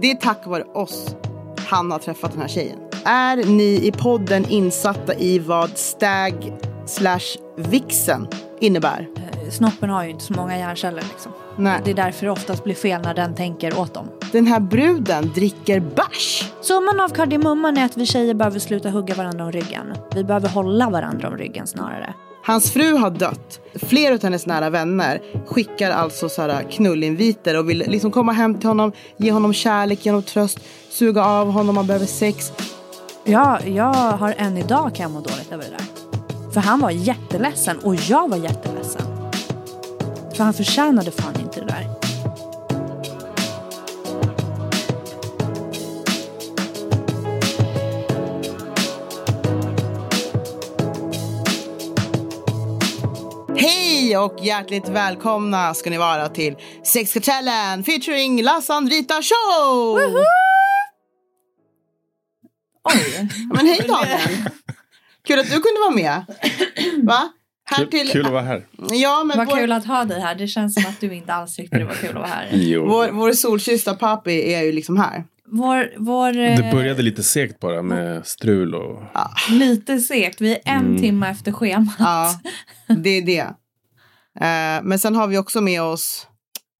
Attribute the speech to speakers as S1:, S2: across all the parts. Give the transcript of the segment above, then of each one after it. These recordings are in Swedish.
S1: Det är tack vare oss han har träffat den här tjejen. Är ni i podden insatta i vad stag slash vixen innebär?
S2: Snoppen har ju inte så många hjärnceller liksom.
S1: Nej.
S2: Det är därför det oftast blir fel när den tänker åt dem.
S1: Den här bruden dricker bärs.
S2: Summan av kardemumman är att vi tjejer behöver sluta hugga varandra om ryggen. Vi behöver hålla varandra om ryggen snarare.
S1: Hans fru har dött. Flera av hennes nära vänner skickar alltså så här knullinviter och vill liksom komma hem till honom, ge honom kärlek, ge honom tröst, suga av honom om han behöver sex.
S2: Ja, jag har än idag kan jag må dåligt över det där. För han var jätteledsen och jag var jätteledsen. För han förtjänade fan inte
S1: Hej och hjärtligt välkomna ska ni vara till Sexkartellen featuring La Sandrita Show!
S2: Oj!
S1: Men hej Daniel! Kul att du kunde vara med. Va? Här
S3: Kul, kul att vara här.
S1: Ja, men
S2: Vad
S1: vår,
S2: kul att ha dig här. Det känns som att du inte alls tyckte det var kul att vara här.
S3: Jo.
S1: vår, vår solkyssta papi är ju liksom här.
S2: Vår, vår,
S3: Det
S2: eh,
S3: började lite segt bara med strul och...
S2: Lite segt. Vi är en
S3: Mm.
S2: timme efter schemat.
S1: Ja, det är det. Eh, men sen har vi också med oss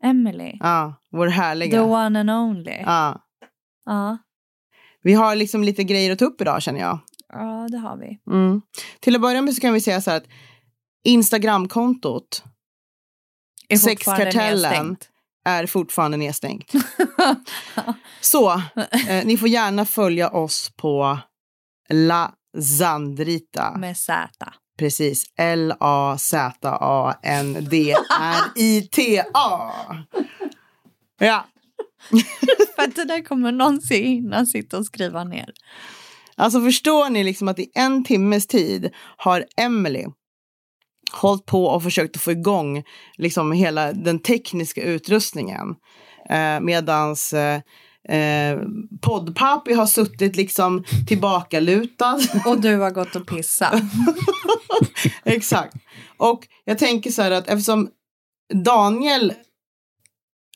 S2: Emily.
S1: ja, vår
S2: The
S1: härliga.
S2: one and only.
S1: Ja.
S2: Ja.
S1: Vi har liksom lite grejer att ta upp idag känner jag.
S2: ja, det har vi.
S1: Mm. Till att börja med så kan vi säga så här att Instagramkontot Sexkartellen. är fortfarande nedstängt. Så eh, ni får gärna följa oss på La Zandrita.
S2: Med Z.
S1: Precis. L-A-Z-A-N-D-R-I-T-A. Ja,
S2: För att det där kommer någonsin hinna sitta och skriva ner.
S1: alltså förstår ni liksom att i en timmes tid har Emily hållit på och försökt att få igång liksom hela den tekniska utrustningen. Eh, medans eh, eh, poddpapi har suttit liksom tillbakalutad.
S2: Och du har gått och pissat.
S1: Exakt. Och jag tänker så här att eftersom Daniel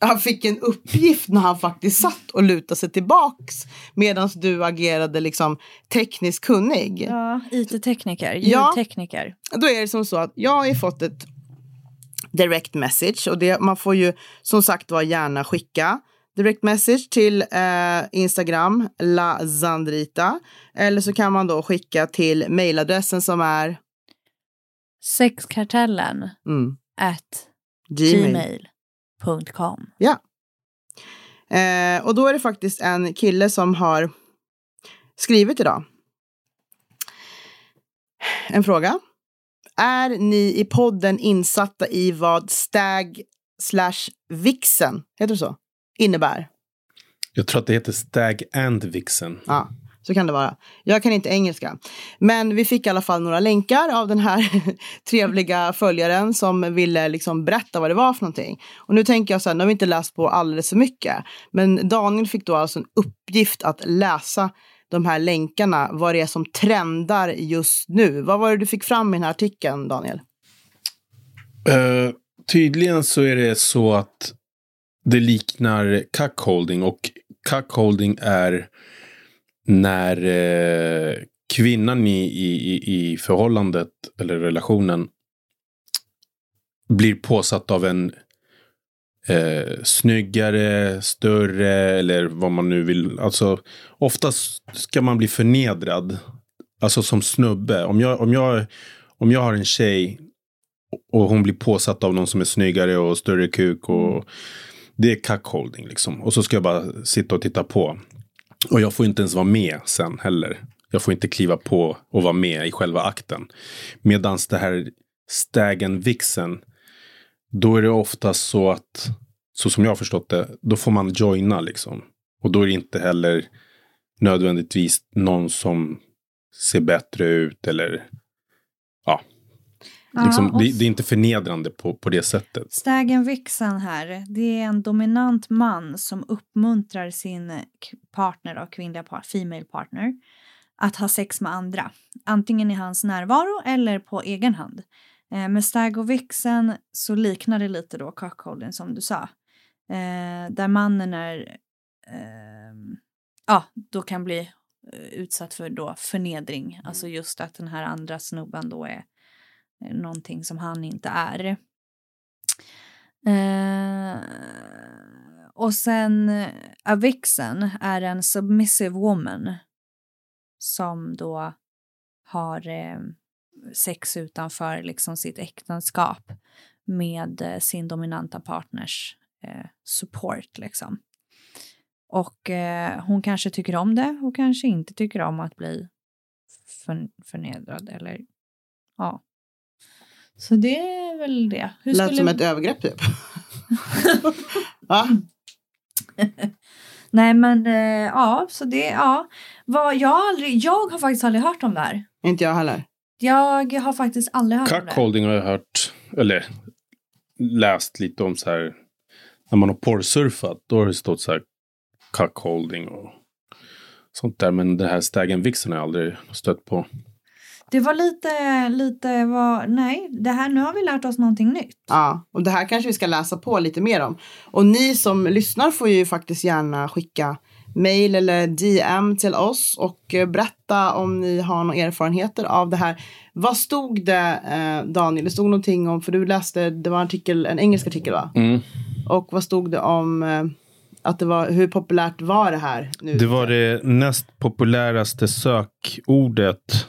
S1: han fick en uppgift när han faktiskt satt och lutade sig tillbaks medan du agerade liksom tekniskt kunnig.
S2: Ja, IT-tekniker,
S1: Ja.
S2: ljudtekniker.
S1: Då är det som så att jag har ju fått ett direct message och det, man får ju som sagt var gärna skicka direct message till eh, Instagram, la zandrita. Eller så kan man då skicka till mailadressen som är
S2: Sexkartellen
S1: mm,
S2: at
S1: gmail.
S2: gmail.com.
S1: Eh, och då är det faktiskt en kille som har skrivit idag. En fråga. Är ni i podden insatta i vad stag slash vixen, heter det så, innebär?
S3: Jag tror att det heter Stag and Vixen.
S1: Ja, så kan det vara. Jag kan inte engelska. Men vi fick i alla fall några länkar av den här trevliga följaren som ville liksom berätta vad det var för någonting. Och nu tänker jag så här, nu har vi inte läst på alldeles för mycket. Men Daniel fick då alltså en uppgift att läsa de här länkarna, vad det är som trendar just nu. Vad var det du fick fram i den här artikeln, Daniel?
S3: Eh, tydligen så är det så att det liknar cuckolding och cuckolding är när eh, kvinnan i, i, i- förhållandet eller relationen blir påsatt av en eh, snyggare, större eller vad man nu vill. Alltså oftast ska man bli förnedrad. Alltså som snubbe. Om jag, om jag, om jag har en tjej och hon blir påsatt av någon som är snyggare och större kuk och mm det är cuckolding liksom. Och så ska jag bara sitta och titta på. Och jag får inte ens vara med sen heller. Jag får inte kliva på och vara med i själva akten. Medans det här stägen vixen. Då är det ofta så att, så som jag har förstått det, då får man joina liksom. Och då är det inte heller nödvändigtvis någon som ser bättre ut eller. Liksom,
S2: och
S3: det, det är inte förnedrande på, på det sättet.
S2: Staggen Vixen här, det är en dominant man som uppmuntrar sin partner och kvinnliga par, female partner att ha sex med andra. Antingen i hans närvaro eller på egen hand. Eh, med Stag och Vixen så liknar det lite då cockholding som du sa. Eh, där mannen är eh, ja, då kan bli eh, utsatt för då förnedring. Alltså just att den här andra snubben då är någonting som han inte är. Eh, och sen eh, Avixen a vixen är en submissive woman som då har eh, sex utanför liksom sitt äktenskap med eh, sin dominanta partners eh, support liksom. Och eh, hon kanske tycker om det och kanske inte tycker om att bli förnedrad eller ja. Så det är väl det. Hur
S1: Lät
S2: skulle-
S1: som ett övergrepp typ. Va?
S2: Nej men eh, ja, så det, ja. Vad, jag, har aldrig, jag har faktiskt aldrig hört om det här.
S1: Inte jag heller.
S2: Jag har faktiskt aldrig hört om det.
S3: Cuckolding har jag hört, eller läst lite om så här. När man har porrsurfat, då har det stått så här cuckolding och sånt där. Men det här stag vixen har jag aldrig stött på.
S2: Det var lite, lite vad, nej, det här, nu har vi lärt oss någonting nytt.
S1: Ja, och det här kanske vi ska läsa på lite mer om. Och ni som lyssnar får ju faktiskt gärna skicka mail eller DM till oss och eh, berätta om ni har några erfarenheter av det här. Vad stod det, eh, Daniel? Det stod någonting om, för du läste, det var en artikel, en engelsk artikel va?
S3: Mm.
S1: Och vad stod det om eh, att det var, hur populärt var det här nu?
S3: Det var det näst populäraste sökordet,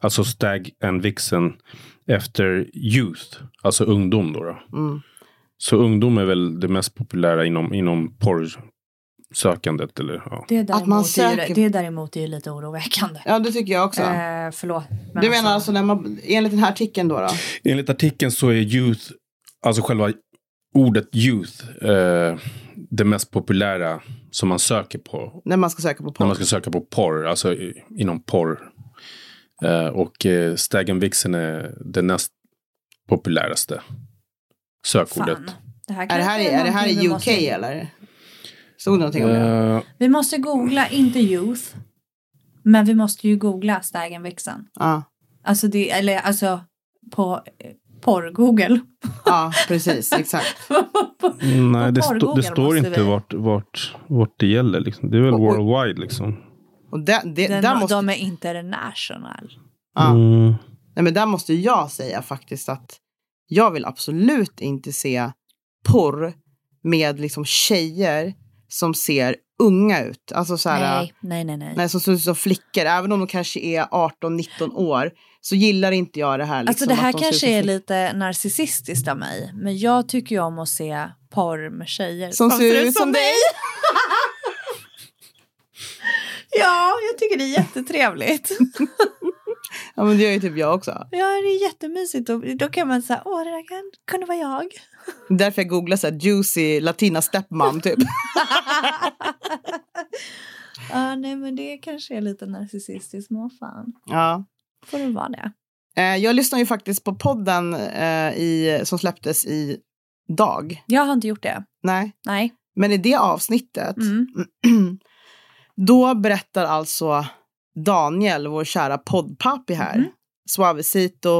S3: alltså stag and vixen, efter youth, alltså ungdom då. då.
S1: Mm.
S3: Så ungdom är väl det mest populära inom, inom porrsökandet. Eller, ja.
S2: Det
S1: Att man
S2: däremot, är,
S1: söker-
S2: det däremot är ju lite oroväckande.
S1: Ja, det tycker jag också.
S2: Eh, förlåt. men
S1: du menar alltså när man, enligt den här artikeln då? då?
S3: Enligt artikeln så är youth, alltså själva ordet youth, eh, det mest populära som man söker på
S1: När man ska söka på
S3: när
S1: porr?
S3: man ska söka på porr, alltså i, inom porr. Eh, och eh, stag vixen är det näst populäraste sökordet.
S2: Fan. Det här
S1: Är det här, är det här i
S2: vi
S1: UK
S2: måste-
S1: eller? Stod det någonting om det?
S3: Eh,
S2: Vi måste googla, inte youth. Men vi måste ju googla stag vixen.
S1: Ja,
S2: Alltså det, eller alltså på eh, porr-google.
S1: ja precis, exakt.
S3: nej, det, sto- det står inte vart, vart, vart det gäller. Liksom. Det är väl worldwide liksom.
S1: Och det, det,
S2: Den,
S1: där, måste,
S2: De är international.
S1: ja,
S3: Mm.
S1: nej, men där måste jag säga faktiskt att jag vill absolut inte se porr med liksom tjejer som ser unga ut. Alltså så här,
S2: Nej, nej, nej. nej.
S1: nej, som ser ut som flickor. Även om de kanske är 18-19 år så gillar inte jag det här. Liksom,
S2: Alltså det här
S1: att de
S2: kanske
S1: som
S2: är lite narcissistiskt av mig. Men jag tycker ju om att se porr med tjejer
S1: Som ser ut som dig.
S2: ja, jag tycker det är jättetrevligt.
S1: Ja, men det gör ju typ jag också.
S2: ja, det är jättemysigt. Och då kan man säga, åh, det där kan, kunde vara jag.
S1: Därför jag googlar så här juicy latina stepmom typ.
S2: Ja, nej, men det kanske är lite narcissistiskt, men fan.
S1: Ja.
S2: Får det vara det?
S1: Eh, jag lyssnar ju faktiskt på podden eh, i, som släpptes i dag.
S2: Jag har inte gjort det.
S1: Nej,
S2: Nej.
S1: men i det avsnittet
S2: Mm.
S1: då berättar alltså Daniel, vår kära poddpappi här,
S2: Mhm.
S1: Suavecito,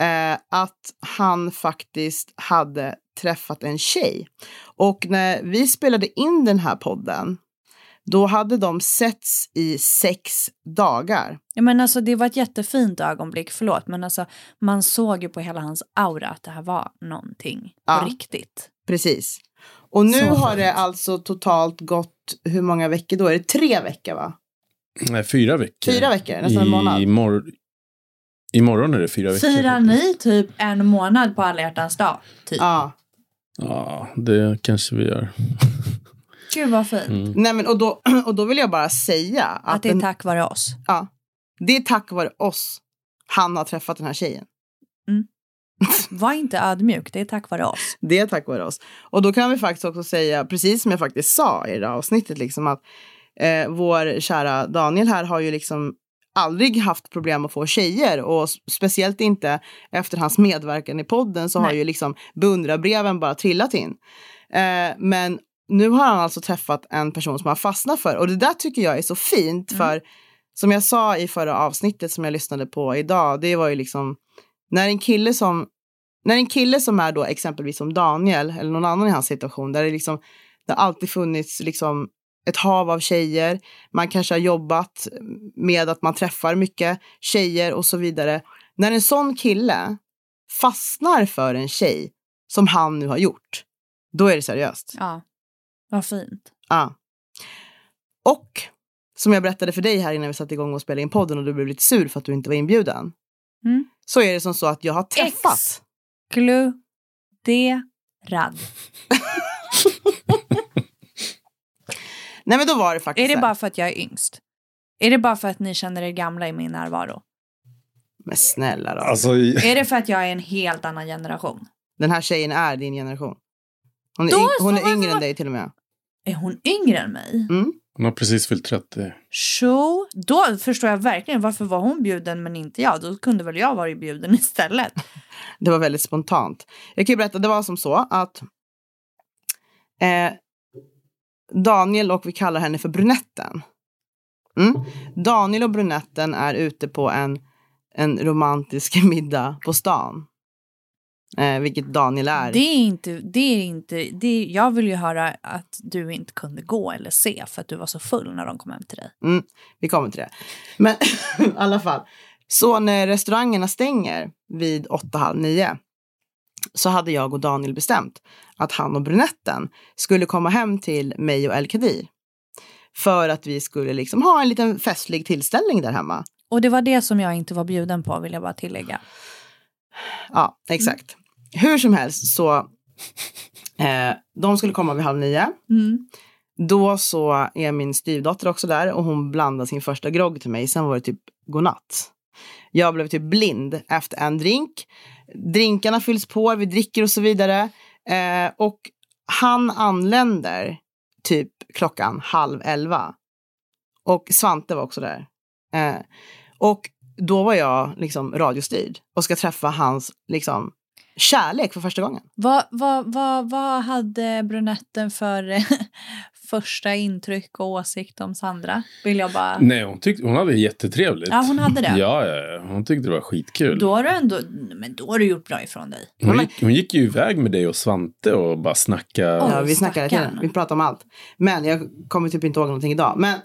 S1: eh, att han faktiskt hade träffat en tjej. Och när vi spelade in den här podden, då hade de setts i sex dagar.
S2: Ja, men alltså, det var ett jättefint ögonblick, förlåt. Men alltså, man såg ju på hela hans aura att det här var någonting
S1: Ja.
S2: riktigt.
S1: Precis. Och nu
S2: Så
S1: har
S2: fint.
S1: det alltså totalt gått, hur många veckor då? Är det tre veckor va?
S3: Nej, fyra veckor.
S1: Fyra veckor, nästan en månad.
S3: Imor- Imorgon är det fyra veckor.
S2: Firar ni typ en månad på alla hjärtans dag? Typ.
S1: Ja.
S3: Ja, det kanske vi gör.
S2: Gud vad fint.
S3: Mm.
S1: Nej men och då, och då vill jag bara säga att,
S2: Att det är tack vare oss.
S1: ja, det är tack vare oss han har träffat den här tjejen.
S2: Var inte ödmjuk, det är tack vare oss.
S1: Det är tack vare oss. Och då kan vi faktiskt också säga, precis som jag faktiskt sa i det här avsnittet, liksom att eh, vår kära Daniel här har ju liksom aldrig haft problem att få tjejer och speciellt inte efter hans medverkan i podden så har
S2: Nej.
S1: ju liksom beundrarbreven bara trillat in. Eh, men nu har han alltså träffat en person som han fastnat för och det där tycker jag är så fint
S2: Mm.
S1: för som jag sa i förra avsnittet som jag lyssnade på idag, det var ju liksom när en kille som när en kille som är då exempelvis som Daniel eller någon annan i hans situation där det liksom det har alltid funnits liksom ett hav av tjejer. Man kanske har jobbat med att man träffar mycket tjejer och så vidare. När en sån kille fastnar för en tjej som han nu har gjort, då är det seriöst.
S2: Ja, vad fint.
S1: Ja. Och som jag berättade för dig här innan vi satte igång och spelade in podden och du blev lite sur för att du inte var inbjuden.
S2: Mm.
S1: Så är det som så att jag har träffat.
S2: Exkluderad.
S1: Nej men då var det faktiskt
S2: Är det
S1: här.
S2: bara för att jag är yngst? Är det bara för att ni känner er gamla i min närvaro?
S1: Men snälla då.
S3: Alltså,
S2: Är det för att jag är en helt annan generation?
S1: Den här tjejen är din generation. Hon är,
S2: Då
S1: yng- hon är yngre
S2: var-
S1: än dig till och med.
S2: Är hon yngre än mig?
S1: Mm.
S3: Hon har precis fyllt 30.
S2: Så, då förstår jag verkligen varför var hon bjuden men inte jag. Då kunde väl jag varit bjuden istället.
S1: Det var väldigt spontant. Jag kan ju berätta, det var som så att eh, Daniel och vi kallar henne för brunetten. Mm. Daniel och brunetten är ute på en, en romantisk middag på stan. Eh, vilket Daniel är.
S2: Det är inte, det är inte, det är, jag vill ju höra att du inte kunde gå eller se för att du var så full när de kom hem till dig.
S1: Vi kommer till det. Men i alla fall. Så när restaurangerna stänger vid åtta, halv nio så hade jag och Daniel bestämt att han och brunetten skulle komma hem till mig och El Kadir. För att vi skulle liksom ha en liten festlig tillställning där hemma.
S2: Och det var det som jag inte var bjuden på vill jag bara tillägga.
S1: Ja, exakt. Hur som helst så eh, de skulle komma vid halv nio.
S2: Mm.
S1: Då så är min styvdotter också där och hon blandade sin första grogg till mig. Sen var det typ godnatt. Jag blev typ blind efter en drink. Drinkarna fylls på, vi dricker och så vidare. Eh, och han anländer typ klockan halv elva. Och Svante var också där. Eh, och då var jag liksom radiostyrd och ska träffa hans liksom kärlek för första gången.
S2: Vad, vad, vad, vad hade brunetten för första intryck och åsikt om Sandra? Vill jag bara...
S3: Nej, hon, tyckte, hon hade det jättetrevligt.
S2: Ja, hon hade det.
S3: Ja, ja, ja. hon tyckte det var skitkul.
S2: Då har du ändå, men då har du gjort bra ifrån dig.
S3: Hon gick, hon gick ju iväg med dig och Svante och bara snackade.
S1: Ja, vi snackar hela tiden. Vi pratar om allt. Men jag kommer typ inte ihåg någonting idag. Men,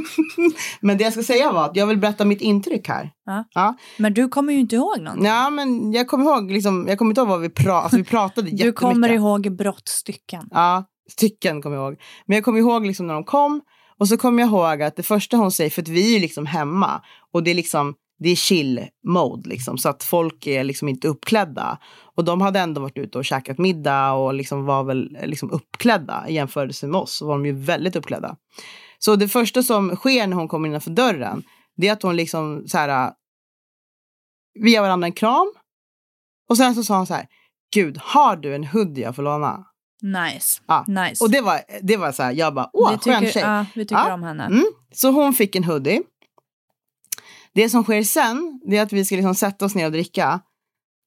S1: men det jag ska säga var att jag vill berätta mitt intryck här.
S2: Ja.
S1: Ja,
S2: Men du kommer ju inte ihåg någonting.
S1: ja men jag kommer ihåg, liksom, jag kommer inte ihåg vad vi pratade alltså, vi pratade
S2: Du kommer ihåg brottstycken.
S1: Ja, stycken kommer jag ihåg. Men jag kommer ihåg liksom när de kom. Och så kommer jag ihåg att det första hon säger, för att vi är ju liksom hemma. Och det är liksom, det är chill mode liksom. Så att folk är liksom inte uppklädda. Och de hade ändå varit ute och käkat middag och liksom var väl liksom uppklädda i jämförelse med oss. Så var de ju väldigt uppklädda. Så det första som sker när hon kommer innanför dörren, det är att hon liksom så här. Vi ger varandra en kram. Och sen så sa hon så här, Gud, har du en hoodie jag får låna?
S2: Nice.
S1: Ja.
S2: nice.
S1: Och det var, det var så här, jag bara, åh,
S2: vi
S1: skön
S2: tycker,
S1: tjej.
S2: ja, vi tycker
S1: Ja.
S2: om henne.
S1: Mm. Så hon fick en hoodie. Det som sker sen, det är att vi ska liksom sätta oss ner och dricka.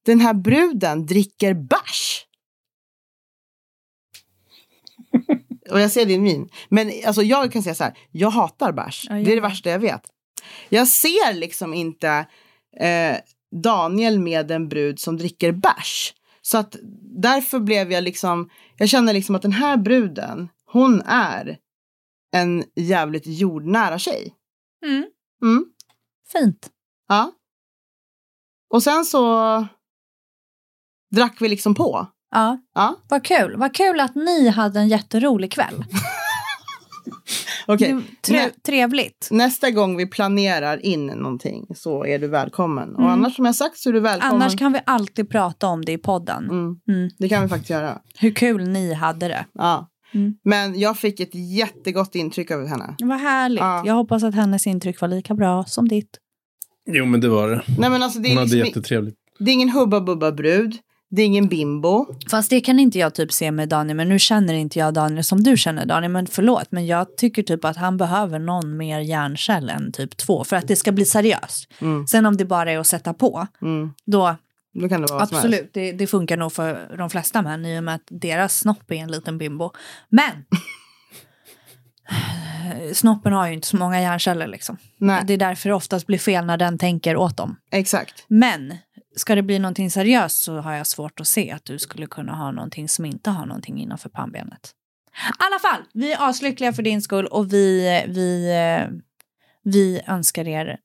S1: Den här bruden dricker bärs. och jag ser din min. Men alltså, jag kan säga så här, jag hatar bärs.
S2: Ja,
S1: det är det värsta jag vet. Jag ser liksom inte eh, Daniel med en brud som dricker bärs. Så att därför blev jag liksom, jag känner liksom att den här bruden, hon är en jävligt jordnära tjej.
S2: Mm.
S1: Mm,
S2: Fint.
S1: ja. Och sen så drack vi liksom på.
S2: Ja,
S1: Ja,
S2: vad kul. Vad kul att ni hade en jätterolig kväll. Det- Tre, trevligt.
S1: Nästa gång vi planerar in någonting så är du välkommen. Och
S2: Mm.
S1: annars som jag sagt så är du välkommen.
S2: Annars kan vi alltid prata om det i podden.
S1: mm,
S2: Mm.
S1: det kan vi faktiskt göra.
S2: Hur kul ni hade det.
S1: Ja.
S2: Mm.
S1: Men jag fick ett jättegott intryck av henne.
S2: Vad härligt.
S1: Ja.
S2: Jag hoppas att hennes intryck var lika bra som ditt.
S3: Jo, men det var det.
S1: Nej, men alltså, det, är
S3: Hon hade
S1: liksom,
S3: jättetrevligt.
S1: det är ingen hubba bubba brud. Det är ingen bimbo.
S2: Fast det kan inte jag typ se med Daniel, men nu känner inte jag Daniel som du känner Daniel, men förlåt, men jag tycker typ att han behöver någon mer hjärncell än typ två för att det ska bli seriöst.
S1: Mm.
S2: Sen om det bara är att sätta på,
S1: Mm.
S2: då
S1: Då kan det vara
S2: absolut, det, det funkar nog för de flesta män i och med att deras snopp är en liten bimbo. Men snoppen har ju inte så många hjärnceller liksom.
S1: Nej,
S2: Det är därför det oftast blir fel när den tänker åt dem.
S1: exakt.
S2: Men ska det bli någonting seriöst så har jag svårt att se att du skulle kunna ha någonting som inte har någonting innanför pannbenet. alla fall, vi är aslyckliga för din skull och vi, vi, vi önskar er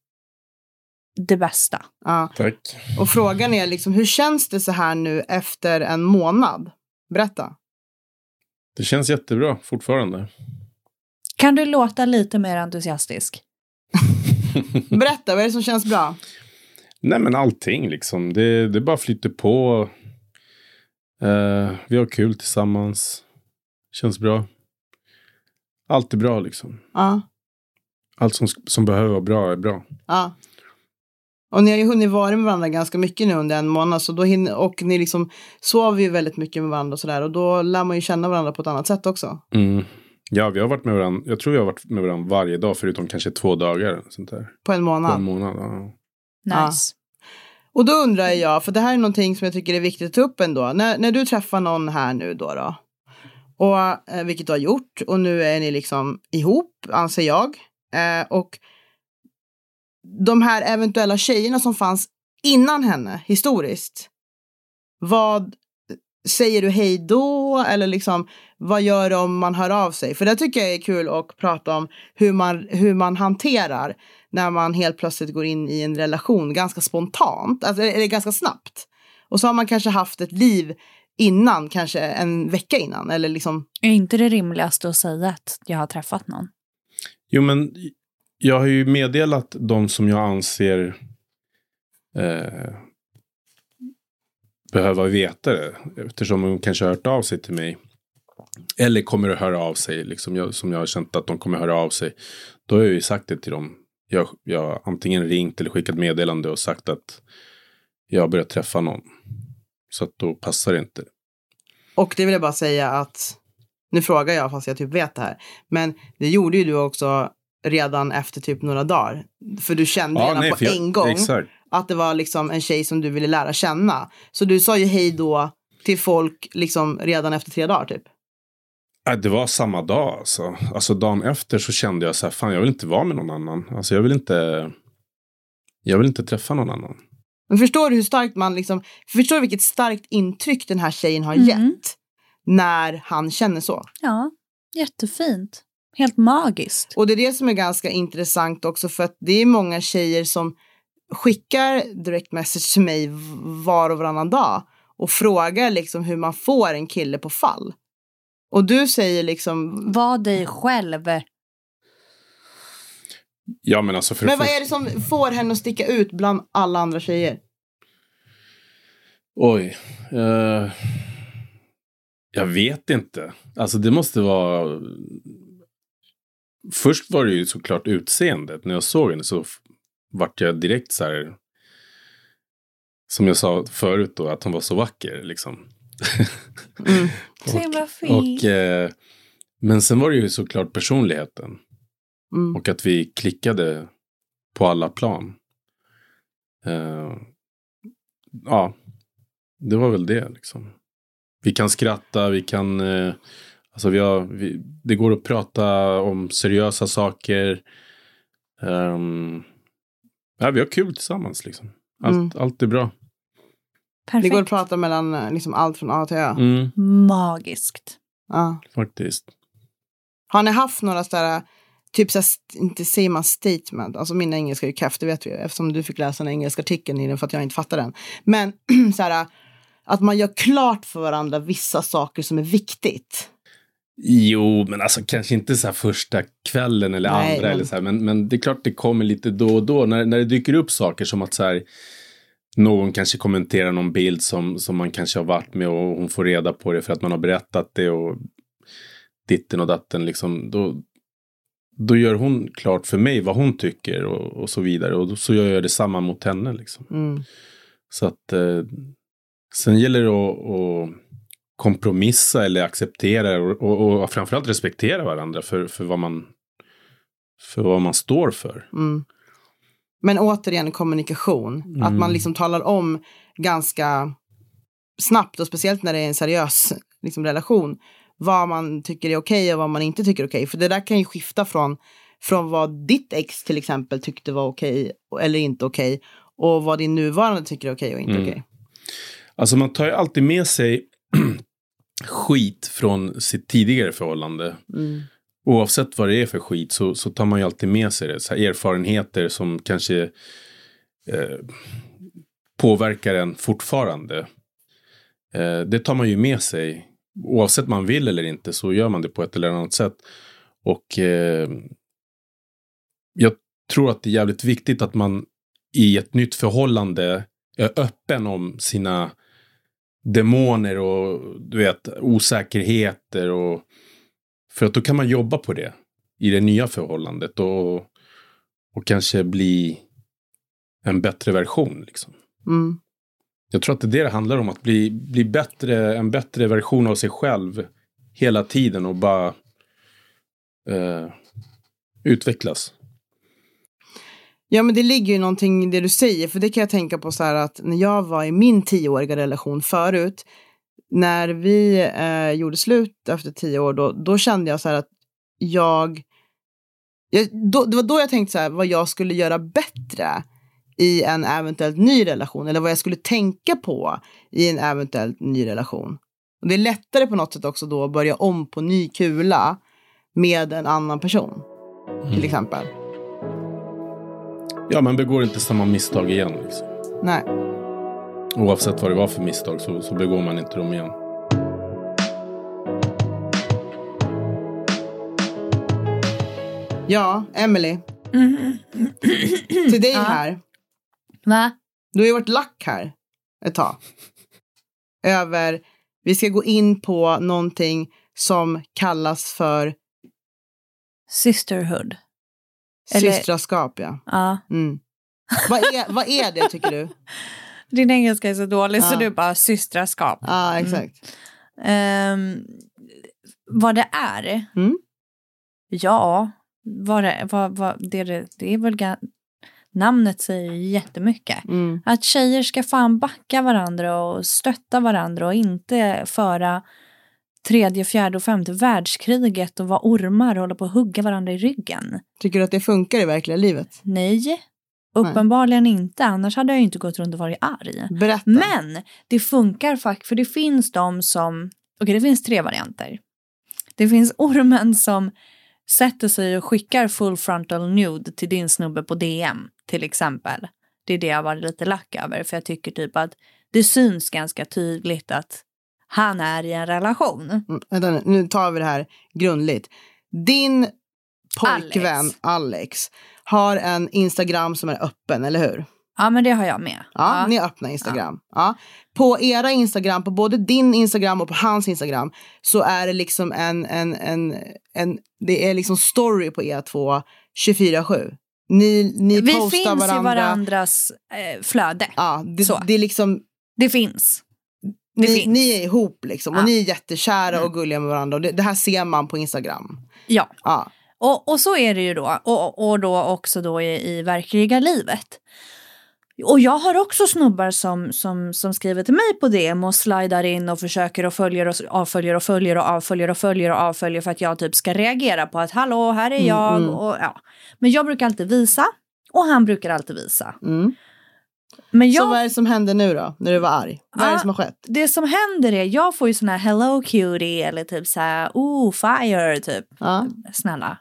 S2: det bästa.
S1: Ja.
S3: Tack.
S1: Och frågan är liksom, hur känns det så här nu efter en månad? Berätta.
S3: Det känns jättebra fortfarande.
S2: Kan du låta lite mer entusiastisk?
S1: Berätta, vad är det som känns bra?
S3: Nej men allting liksom. Det, det bara flyter på. Eh, vi har kul tillsammans. Känns bra. Allt är bra liksom.
S1: Ja.
S3: Allt som, som behöver vara bra är bra.
S1: ja. Och ni har ju hunnit vara med varandra ganska mycket nu under en månad. Så då hinner, och ni liksom sover ju väldigt mycket med varandra och sådär. Och då lär man ju känna varandra på ett annat sätt också.
S3: Mm. Ja, vi har varit med varandra. Jag tror vi har varit med varandra varje dag förutom kanske två dagar. Sånt där.
S1: På en
S3: På
S1: månad.
S3: en månad. Ja.
S1: Ja.
S2: Nice.
S1: Och då undrar jag, för det här är någonting som jag tycker är viktigt att ta upp ändå. När, när du träffar någon här nu då, då och, eh, vilket du har gjort, och nu är ni liksom ihop, anser jag. Eh, och de här eventuella tjejerna som fanns innan henne, historiskt. Vad säger du hej då? Eller liksom, vad gör du om man hör av sig? För det tycker jag är kul att prata om hur man, hur man hanterar när man helt plötsligt går in i en relation ganska spontant, alltså, eller ganska snabbt. Och så har man kanske haft ett liv innan, kanske en vecka innan. Eller liksom,
S2: Är inte det rimligaste att säga att jag har träffat någon?
S3: Jo, men jag har ju meddelat de som jag anser eh, behöva veta det. Eftersom de kanske har hört av sig till mig. Eller kommer att höra av sig, liksom jag, som jag har känt att de kommer att höra av sig. Då har jag ju sagt det till dem. Jag, jag antingen ringt eller skickat meddelande och sagt att jag har börjat träffa någon. Så att då passar det inte.
S1: och det vill jag bara säga att, nu frågar jag fast jag typ vet det här, men det gjorde ju du också redan efter typ några dagar. För du kände redan på
S3: för jag-
S1: en gång
S3: Exakt.
S1: att det var liksom en tjej som du ville lära känna. Så du sa ju hej då till folk liksom redan efter tre dagar typ.
S3: Ja, det var samma dag alltså. Alltså dagen efter så kände jag så här, fan jag vill inte vara med någon annan. Alltså jag vill inte, jag vill inte träffa någon annan.
S1: Men förstår du hur starkt man liksom, förstår du vilket starkt intryck den här tjejen har
S2: Mm.
S1: gett när han känner så?
S2: Ja, jättefint. Helt magiskt.
S1: Och det är det som är ganska intressant också för att det är många tjejer som skickar direct message till mig var och varannan dag och frågar liksom hur man får en kille på fall. Och du säger liksom,
S2: Var dig själv.
S3: Ja men alltså för
S1: men vad är det som får henne att sticka ut bland alla andra tjejer?
S3: Oj. eh, jag vet inte. Alltså det måste vara... Först var det ju såklart utseendet. När jag såg henne så vart jag direkt så här... Som jag sa förut då, att hon var så vacker liksom.
S1: Mm.
S2: Fint.
S3: Och, eh, men sen var det ju såklart personligheten.
S1: Mm.
S3: Och att vi klickade på alla plan. Eh, ja, det var väl det liksom. Vi kan skratta, vi kan... Eh, alltså vi har, vi, det går att prata om seriösa saker. Ehm, ja, vi har kul tillsammans liksom. Allt,
S1: Mm.
S3: allt är bra.
S1: Det
S2: Perfekt.
S1: går att prata mellan eh, liksom allt från A till Ö.
S3: Mm,
S2: Magiskt.
S1: Ja.
S3: faktiskt.
S1: Har ni haft några sådär, typ st- inte säger man statement, alltså min engelska är ju keff, det vet vi ju, eftersom du fick läsa en engelsk artikel i den för att jag inte fattar den. Men såhär, att man gör klart för varandra vissa saker som är viktigt.
S3: Jo, men alltså kanske inte så här första kvällen eller
S1: Nej,
S3: andra.
S1: men-
S3: Eller så här, men, men det är klart det kommer lite då och då. När, när det dyker upp saker som att så här, någon kanske kommenterar någon bild som, som man kanske har varit med och hon får reda på det för att man har berättat det och ditten och datten. Liksom, då, då gör hon klart för mig vad hon tycker och, och så vidare. Och då, så gör jag detsamma mot henne. Liksom.
S1: Mm.
S3: Så att eh, sen gäller det att, att kompromissa eller acceptera och, och, och framförallt respektera varandra för, för, vad man, för vad man står för.
S1: Mm. Men återigen kommunikation, att
S3: Mm.
S1: man liksom talar om ganska snabbt och speciellt när det är en seriös liksom, relation vad man tycker är okej och vad man inte tycker är okej. För det där kan ju skifta från, från vad ditt ex till exempel tyckte var okej eller inte okej och vad din nuvarande tycker är okej och inte
S3: Mm.
S1: okej.
S3: Alltså man tar ju alltid med sig skit från sitt tidigare förhållande.
S1: Mm.
S3: Oavsett vad det är för skit så, så tar man ju alltid med sig det. Så här erfarenheter som kanske eh, påverkar en fortfarande. Eh, det tar man ju med sig. Oavsett man vill eller inte så gör man det på ett eller annat sätt. Och eh, jag tror att det är jävligt viktigt att man i ett nytt förhållande är öppen om sina demoner och du vet osäkerheter och för att då kan man jobba på det i det nya förhållandet och, och kanske bli en bättre version. Liksom.
S1: Mm.
S3: Jag tror att det är det det handlar om, att bli, bli bättre, en bättre version av sig själv hela tiden och bara eh, utvecklas.
S1: Ja men det ligger ju någonting i det du säger, för det kan jag tänka på så här att när jag var i min tioåriga relation förut, när vi eh, gjorde slut efter tio år, då, då kände jag så här att jag, jag då, det var då jag tänkte så här, vad jag skulle göra bättre i en eventuellt ny relation, eller vad jag skulle tänka på i en eventuellt ny relation. Och det är lättare på något sätt också då att börja om på ny kula med en annan person, till exempel.
S3: Ja, man begår inte samma misstag igen. Liksom.
S1: Nej.
S3: Oavsett vad det var för misstag så, så begår man inte dem igen.
S1: Ja, Emily. Till dig här.
S2: Va?
S1: Du har ju varit lack här ett tag. Över, vi ska gå in på någonting som kallas för
S2: Sisterhood. Eller-
S1: systraskap. Ja.
S2: Ja.
S1: Mm. vad, är, vad är det tycker du?
S2: Din engelska är så dålig så
S1: Ja.
S2: du bara systraskap.
S1: Ja, exakt.
S2: Ehm, vad det är?
S1: Mm.
S2: Ja, vad det, vad, vad, det, det, är väl namnet säger jättemycket.
S1: Mm.
S2: Att tjejer ska fan backa varandra och stötta varandra och inte föra tredje, fjärde och femte världskriget och vara ormar och hålla på att hugga varandra i ryggen.
S1: Tycker du att det funkar i verkliga livet?
S2: Nej, uppenbarligen inte. Annars hade jag inte gått runt och varit arg.
S1: Berätta.
S2: Men det funkar faktiskt, för det finns de som, okej det finns tre varianter. Det finns ormen som sätter sig och skickar full frontal nude till din snubbe på DM till exempel. Det är det jag var lite lack över för jag tycker typ att det syns ganska tydligt att han är i en relation.
S1: Mm, vänta nu, nu tar vi det här grundligt. Din pojkvän
S2: Alex.
S1: Alex. Har en Instagram som är öppen, eller hur?
S2: Ja men det har jag med.
S1: Ja, ni har öppna Instagram. Ja. På era Instagram, på både din Instagram och på hans Instagram så är det liksom en, en, en, en det är liksom story på er två 24-7. Ni, ni
S2: Vi
S1: postar
S2: finns
S1: varandra.
S2: i varandras eh, flöde.
S1: Ja, det,
S2: Så.
S1: det är liksom,
S2: Det finns. Det
S1: ni,
S2: finns.
S1: ni är ihop liksom
S2: Ja.
S1: och ni är jättekära
S2: Mm.
S1: och gulliga med varandra och det, det här ser man på Instagram.
S2: Ja.
S1: Ja.
S2: Och, och så är det ju då. Och, och då också då i, i verkliga livet. Och jag har också snubbar som, som, som skriver till mig på DM och slidar in och försöker och följer och avföljer och följer och avföljer och följer och avföljer för att jag typ ska reagera på att hallå, här är
S1: Mm,
S2: jag.
S1: mm.
S2: Och, ja. Men jag brukar alltid visa och han brukar alltid visa.
S1: Mm.
S2: Men
S1: Så
S2: jag,
S1: vad är det som hände nu då, när du var arg? Vad är det
S2: Ja.
S1: som har skett?
S2: det som händer är, jag får ju sån här hello cutie eller typ så här, oh fire typ.
S1: Ja,
S2: Snälla.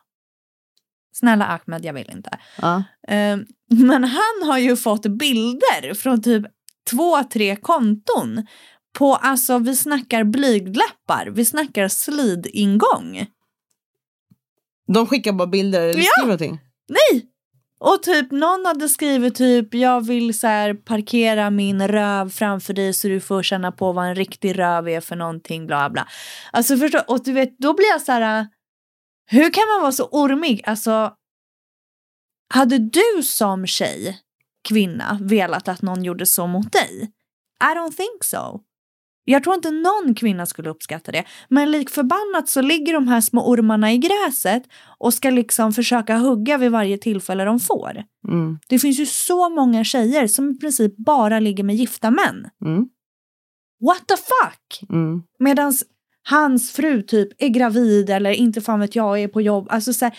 S2: Snälla Ahmed, jag vill inte.
S1: ja.
S2: Ehm, men han har ju fått bilder från typ två, tre konton. På, alltså vi snackar blygdläppar, vi snackar slidingång.
S1: De skickar bara bilder eller
S2: Ja.
S1: skriver någonting?
S2: Nej! Och typ någon hade skrivit typ jag vill så här parkera min röv framför dig så du får känna på vad en riktig röv är för någonting bla bla. Alltså förstå, och du vet då blir jag så här hur kan man vara så ormig? Alltså hade du som tjej, kvinna, velat att någon gjorde så mot dig? I don't think so. Jag tror inte någon kvinna skulle uppskatta det. Men lik förbannat så ligger de här små ormarna i gräset och ska liksom försöka hugga vid varje tillfälle de får.
S1: Mm.
S2: Det finns ju så många tjejer som i princip bara ligger med gifta män.
S1: Mm.
S2: What the fuck?
S1: Mm.
S2: Medan hans fru typ är gravid eller inte fan vet jag är på jobb. Alltså så här,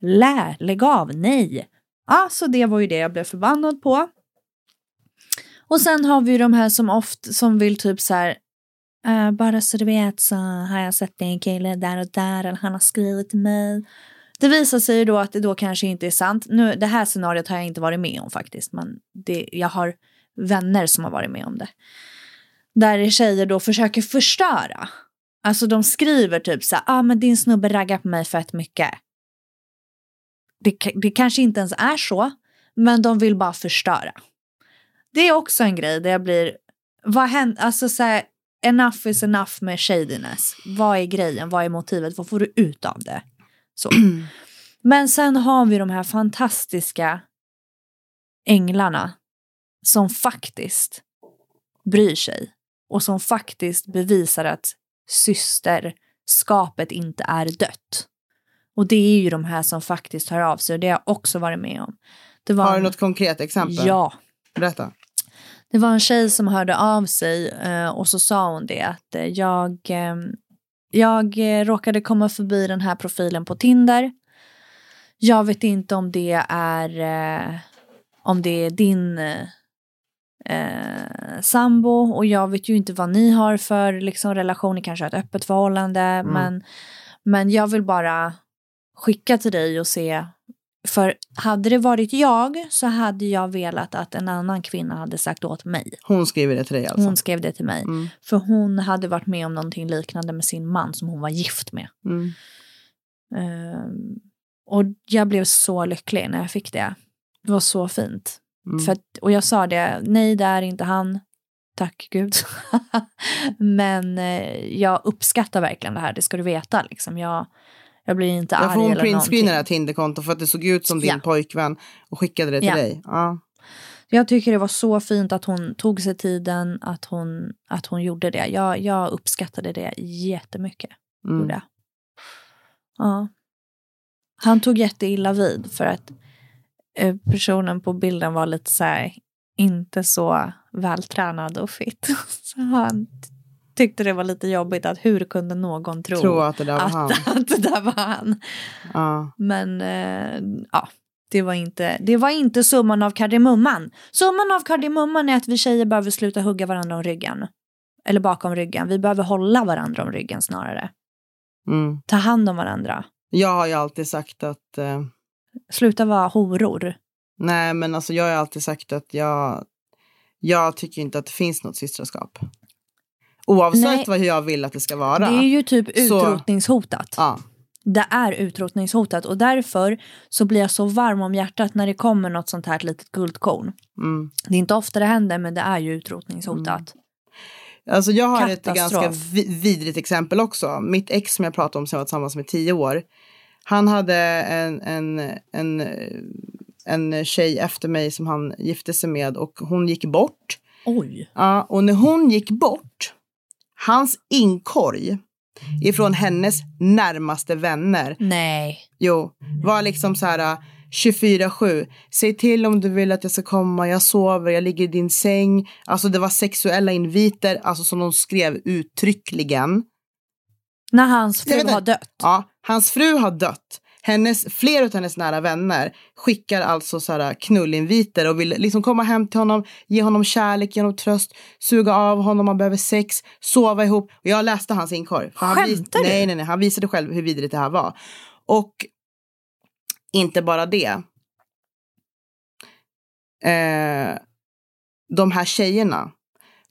S2: lä, lägg av, nej. Ja, så det var ju det jag blev förbannad på. Och sen har vi ju de här som ofta som vill typ så här Uh, bara så du vet så har jag sett en kille där och där eller han har skrivit till mig. Det visar sig ju då att det då kanske inte är sant. Nu, det här scenariot har jag inte varit med om faktiskt. Men det, jag har vänner som har varit med om det. Där tjejer då försöker förstöra. Alltså de skriver typ så här, ah, men din snubbe raggar på mig fett mycket. Det, det kanske inte ens är så, men de vill bara förstöra. Det är också en grej där jag blir, vad händer, alltså så här, enough is enough med shadiness. Vad är grejen, vad är motivet, vad får du ut av det? Så. Men sen har vi de här fantastiska änglarna som faktiskt bryr sig och som faktiskt bevisar att systerskapet inte är dött. Och det är ju de här som faktiskt hör av sig och det har jag också varit med om.
S1: Har du något konkret exempel?
S2: Ja.
S1: Berätta.
S2: Det var en tjej som hörde av sig eh, och så sa hon det att eh, jag, ehm, jag råkade komma förbi den här profilen på Tinder. Jag vet inte om det är eh, om det är din eh, sambo och jag vet ju inte vad ni har för liksom, relation, ni kanske har ett öppet förhållande mm. men, men jag vill bara skicka till dig och se för hade det varit jag så hade jag velat att en annan kvinna hade sagt åt mig.
S1: Hon skrev det till dig alltså?
S2: Hon skrev det till mig. Mm. För hon hade varit med om någonting liknande med sin man som hon var gift med. Mm. Um, och jag blev så lycklig när jag fick det. Det var så fint. Mm. För att, och jag sa det, nej det är inte han. Tack gud. Men eh, jag uppskattar verkligen det här, det ska du veta. Liksom. Jag, jag blir inte
S1: jag
S2: arg eller någonting.
S1: Printscreena det här Tinderkonto för att det såg ut som din ja. pojkvän och skickade det till ja. dig. Ja.
S2: Jag tycker det var så fint att hon tog sig tiden, att hon, att hon gjorde det. Jag, jag uppskattade det jättemycket. Mm. Ja. Han tog jätteilla vid för att personen på bilden var lite så här, inte så vältränad och fit. Så han tyckte det var lite jobbigt att hur kunde någon tro,
S1: tro att, det där var att, han.
S2: att det där var han. Ja. Men eh, ja, det var, inte, det var inte summan av kardemumman. Summan av kardemumman är att vi tjejer behöver sluta hugga varandra om ryggen. Eller bakom ryggen. Vi behöver hålla varandra om ryggen snarare. Mm. Ta hand om varandra.
S1: Jag har ju alltid sagt att... Eh...
S2: Sluta vara horor.
S1: Nej, men alltså jag har alltid sagt att jag, jag tycker inte att det finns något systraskap. Oavsett vad jag vill att det ska vara.
S2: Det är ju typ utrotningshotat. Så, ja. Det är utrotningshotat och därför så blir jag så varm om hjärtat när det kommer något sånt här litet guldkorn. Mm. Det är inte ofta det händer men det är ju utrotningshotat. Mm.
S1: Alltså jag har Katastrof. ett ganska vidrigt exempel också. Mitt ex som jag pratade om som jag var tillsammans med tio år. Han hade en, en, en, en tjej efter mig som han gifte sig med och hon gick bort.
S2: Oj.
S1: Ja, och när hon gick bort Hans inkorg ifrån hennes närmaste vänner.
S2: Nej.
S1: Jo, var liksom så här 24-7. Säg till om du vill att jag ska komma, jag sover, jag ligger i din säng. Alltså det var sexuella inviter, alltså som de skrev uttryckligen.
S2: När hans fru har dött?
S1: Ja, hans fru har dött hennes, flera av hennes nära vänner skickar alltså så knullinviter och vill liksom komma hem till honom, ge honom kärlek, ge honom tröst, suga av honom, man behöver sex, sova ihop. Och jag läste hans inkorg.
S2: Skämtar
S1: du? Nej, nej, nej. Han visade själv hur vidrigt det här var. Och inte bara det. Eh, de här tjejerna,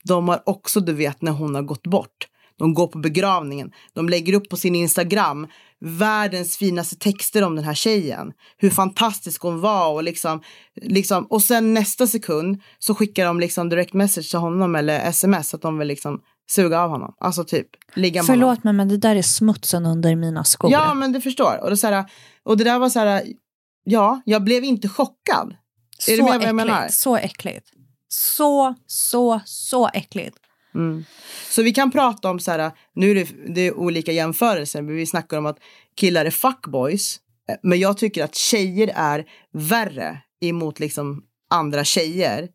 S1: de har också, du vet, när hon har gått bort, de går på begravningen, de lägger upp på sin Instagram världens finaste texter om den här tjejen. Hur fantastisk hon var och liksom, liksom och sen nästa sekund så skickar de liksom direct message till honom eller sms att de vill liksom suga av honom. Alltså typ ligga med
S2: Förlåt
S1: honom.
S2: mig men det där är smutsen under mina skor.
S1: Ja men du förstår. Och det, så här, och det där var så här, ja, jag blev inte chockad.
S2: Så är du med vad jag menar? Så äckligt. Så, så, så äckligt.
S1: Mm. Så vi kan prata om så här, nu är det, det är olika jämförelser, men vi snackar om att killar är fuckboys. Men jag tycker att tjejer är värre emot liksom andra tjejer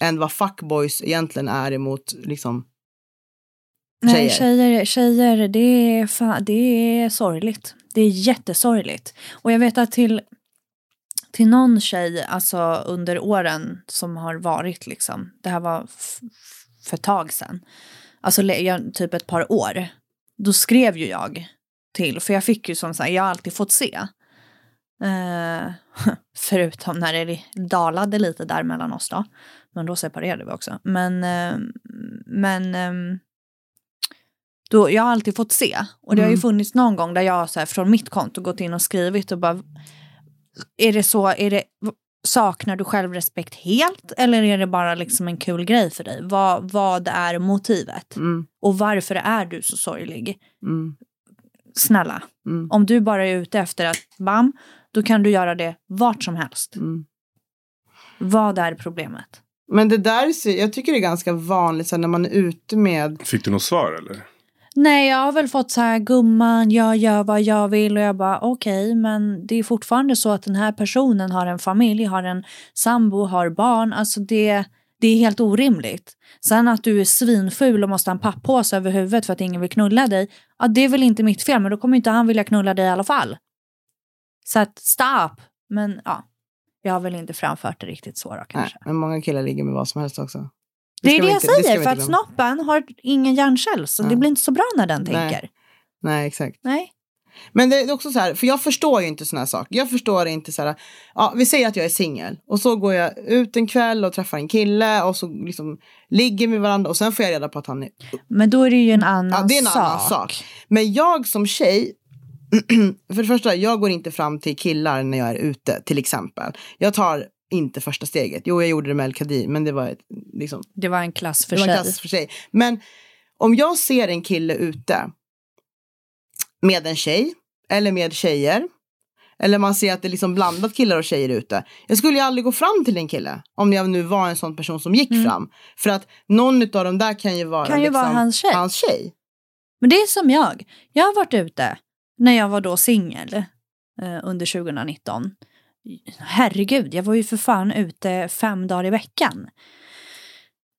S1: än vad fuckboys egentligen är emot liksom
S2: tjejer. Nej, tjejer, tjejer det, är fan, det är sorgligt. Det är jättesorgligt. Och jag vet att till, till någon tjej, alltså under åren som har varit liksom, det här var för ett tag sedan. alltså typ ett par år, då skrev ju jag till, för jag fick ju som sagt, jag har alltid fått se. Eh, förutom när det dalade lite där mellan oss då. Men då separerade vi också. Men, eh, men ehm, då, jag har alltid fått se. Och det har ju
S1: Mm.
S2: funnits någon gång där jag så här, från mitt konto gått in och skrivit och bara är det så, är det, saknar du självrespekt helt eller är det bara liksom en kul grej för dig? Vad, vad är motivet?
S1: Mm,
S2: Och varför är du så sorglig?
S1: mm,
S2: Snälla,
S1: mm,
S2: om du bara är ute efter att bam, då kan du göra det vart som helst.
S1: mm.
S2: Vad är problemet?
S1: Men det där, ser- jag tycker det är ganska vanligt så när man är ute med
S3: Fick du något svar eller?
S2: Nej, jag har väl fått så här, gumman, jag gör vad jag vill och jag bara okej, men det är fortfarande så att den här personen har en familj, har en sambo, har barn, alltså det, det är helt orimligt. Sen att du är svinful och måste ha en papppåse över huvudet för att ingen vill knulla dig, ja det är väl inte mitt fel, men då kommer inte han vilja knulla dig i alla fall. Så att stop! Men ja, jag har väl inte framfört det riktigt så då
S1: Nej,
S2: kanske.
S1: men många killar ligger med vad som helst också.
S2: Det är det jag
S1: inte-
S2: säger,
S1: vi
S2: för att snoppen har ingen hjärncell, så
S1: Ja.
S2: det blir inte så bra när den
S1: Nej.
S2: tänker.
S1: Nej, exakt.
S2: Nej.
S1: Men det är också så här, för jag förstår ju inte såna här saker. Jag förstår inte så här, ja, vi säger att jag är singel och så går jag ut en kväll och träffar en kille och så liksom ligger med varandra och sen får jag reda på att han är...
S2: Men då är det ju en annan
S1: Ja, det är en
S2: sak.
S1: annan sak. Men jag som tjej, för det första, jag går inte fram till killar när jag är ute, till exempel. Jag tar inte första steget. Jo, jag gjorde det med El Kadir, men det var ett, liksom,
S2: Det var en klass för
S1: det var en
S2: sig.
S1: klass för sig. Men om jag ser en kille ute med en tjej eller med tjejer eller man ser att det är liksom blandat killar och tjejer ute. Jag skulle ju aldrig gå fram till en kille om jag nu var en sån person som gick
S2: Mm.
S1: fram. För att någon av dem där kan ju vara,
S2: Kan ju
S1: liksom,
S2: vara hans tjej.
S1: hans tjej.
S2: Men det är som jag. Jag har varit ute när jag var då singel eh, under 2019. Herregud, jag var ju för fan ute fem dagar i veckan.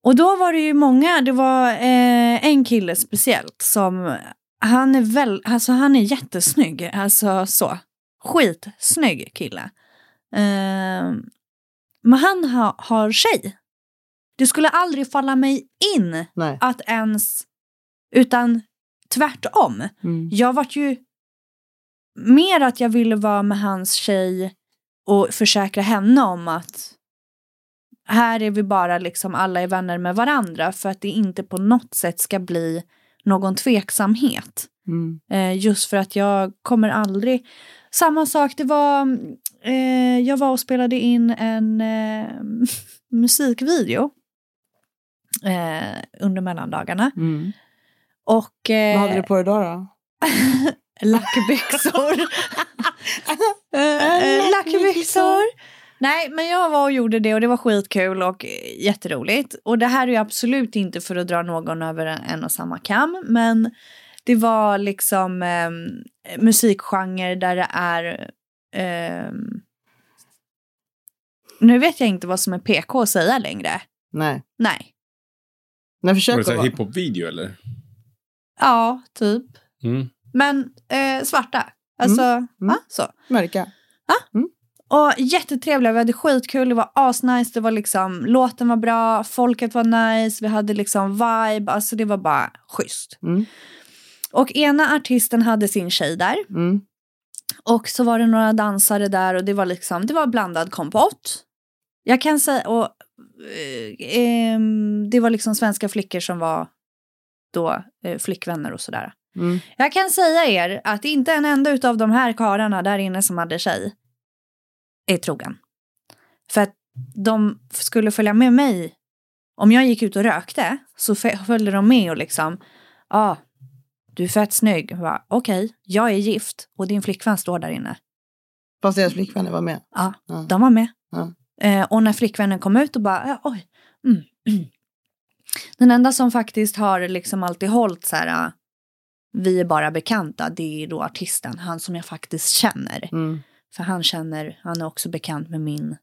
S2: Och då var det ju många, det var eh, en kille speciellt som, han är väl, alltså han är jättesnygg, alltså så. Skitsnygg kille. Eh, men han ha, har tjej. Det skulle aldrig falla mig in
S1: Nej.
S2: att ens, utan tvärtom.
S1: Mm.
S2: Jag vart ju mer att jag ville vara med hans tjej och försäkra henne om att här är vi bara liksom alla är vänner med varandra för att det inte på något sätt ska bli någon tveksamhet.
S1: Mm.
S2: Eh, just för att jag kommer aldrig... Samma sak, det var... Eh, jag var och spelade in en eh, musikvideo eh, under mellandagarna.
S1: Mm.
S2: Och... Eh,
S1: Vad hade du på dig då? då?
S2: Lackbyxor. Eh, eh, Lackbyxor. Nej, men jag var och gjorde det och det var skitkul och eh, jätteroligt. Och det här är ju absolut inte för att dra någon över en, och samma kam, men det var liksom eh, musikgenre där det är... ehm, nu vet jag inte vad som är PK att säga längre.
S1: Nej.
S2: Nej.
S1: Men
S3: Var
S1: försök
S3: det så här
S1: vara...
S3: hiphop-video eller?
S2: Ja, typ.
S3: Mm.
S2: Men eh, svarta. Alltså, va? Så.
S1: Mörka.
S2: Och jättetrevliga, vi hade skitkul, det var asnice, det var liksom, låten var bra, folket var nice, vi hade liksom vibe, alltså det var bara schysst.
S1: Mm.
S2: Och ena artisten hade sin tjej där
S1: Mm.
S2: och så var det några dansare där och det var liksom, det var blandad kompott. Jag kan säga, och eh, det var liksom svenska flickor som var då eh, flickvänner och sådär.
S1: Mm.
S2: Jag kan säga er att inte en enda av de här karlarna där inne som hade tjej är trogen. För att de skulle följa med mig. Om jag gick ut och rökte så följde de med och liksom, ja, ah, du är fett snygg. Okej, jag är gift och din flickvän står där inne.
S1: Fast deras flickvänner var med.
S2: Ja,
S1: Ja.
S2: de var med.
S1: Ja.
S2: Eh, och när flickvännen kom ut och bara, oj. Mm, mm. Den enda som faktiskt har liksom alltid hållit så här, vi är bara bekanta, det är då artisten, han som jag faktiskt känner.
S1: Mm.
S2: För han känner, han är också bekant med min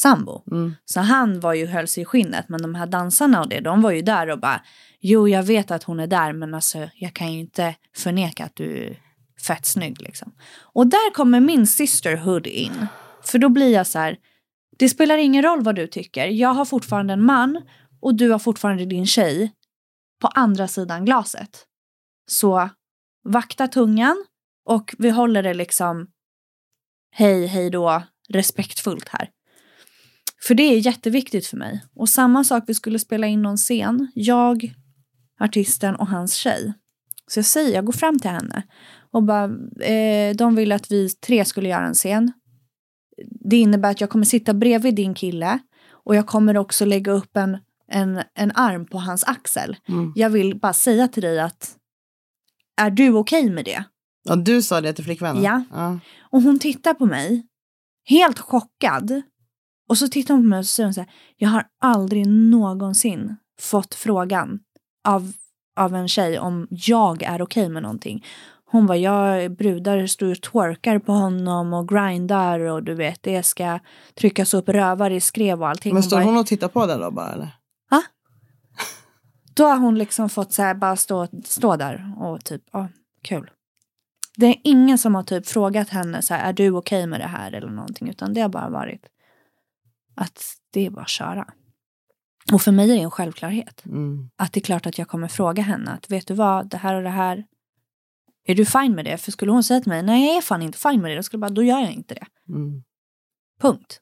S2: sambo.
S1: Mm.
S2: Så han var ju höll sig i skinnet, men de här dansarna och det, de var ju där och bara, jo jag vet att hon är där, men alltså jag kan ju inte förneka att du är fett snygg liksom. Och där kommer min sisterhood in. För då blir jag så här, det spelar ingen roll vad du tycker, jag har fortfarande en man och du har fortfarande din tjej. på andra sidan glaset. Så vakta tungan och vi håller det liksom hej, hej då, respektfullt här. För det är jätteviktigt för mig. Och samma sak, vi skulle spela in någon scen. Jag, artisten och hans tjej. Så jag säger, jag går fram till henne och bara, eh, de vill att vi tre skulle göra en scen. Det innebär att jag kommer sitta bredvid din kille och jag kommer också lägga upp en, en, en arm på hans axel.
S1: Mm.
S2: Jag vill bara säga till dig att, är du okej okay med det?
S1: Ja, du sa det till flickvännen?
S2: Ja.
S1: ja.
S2: Och hon tittar på mig, helt chockad. Och så tittar hon på mig och säger hon så här, jag har aldrig någonsin fått frågan av, av en tjej om jag är okej okay med någonting. Hon var jag brudar står och twerkar på honom och grindar och du vet det ska tryckas upp rövar i skrev och allting.
S1: Men står
S2: bara,
S1: hon och tittar på det då bara eller?
S2: Då har hon liksom fått så här bara stå, stå där och typ, ja, kul. Det är ingen som har typ frågat henne så här, är du okej okay med det här eller någonting, utan det har bara varit att det är bara att köra. Och för mig är det en självklarhet.
S1: Mm.
S2: Att det är klart att jag kommer fråga henne att vet du vad, det här och det här. Är du fine med det? För skulle hon säga till mig, nej jag är fan inte fine med det, då skulle jag bara, då gör jag inte det.
S1: Mm.
S2: Punkt.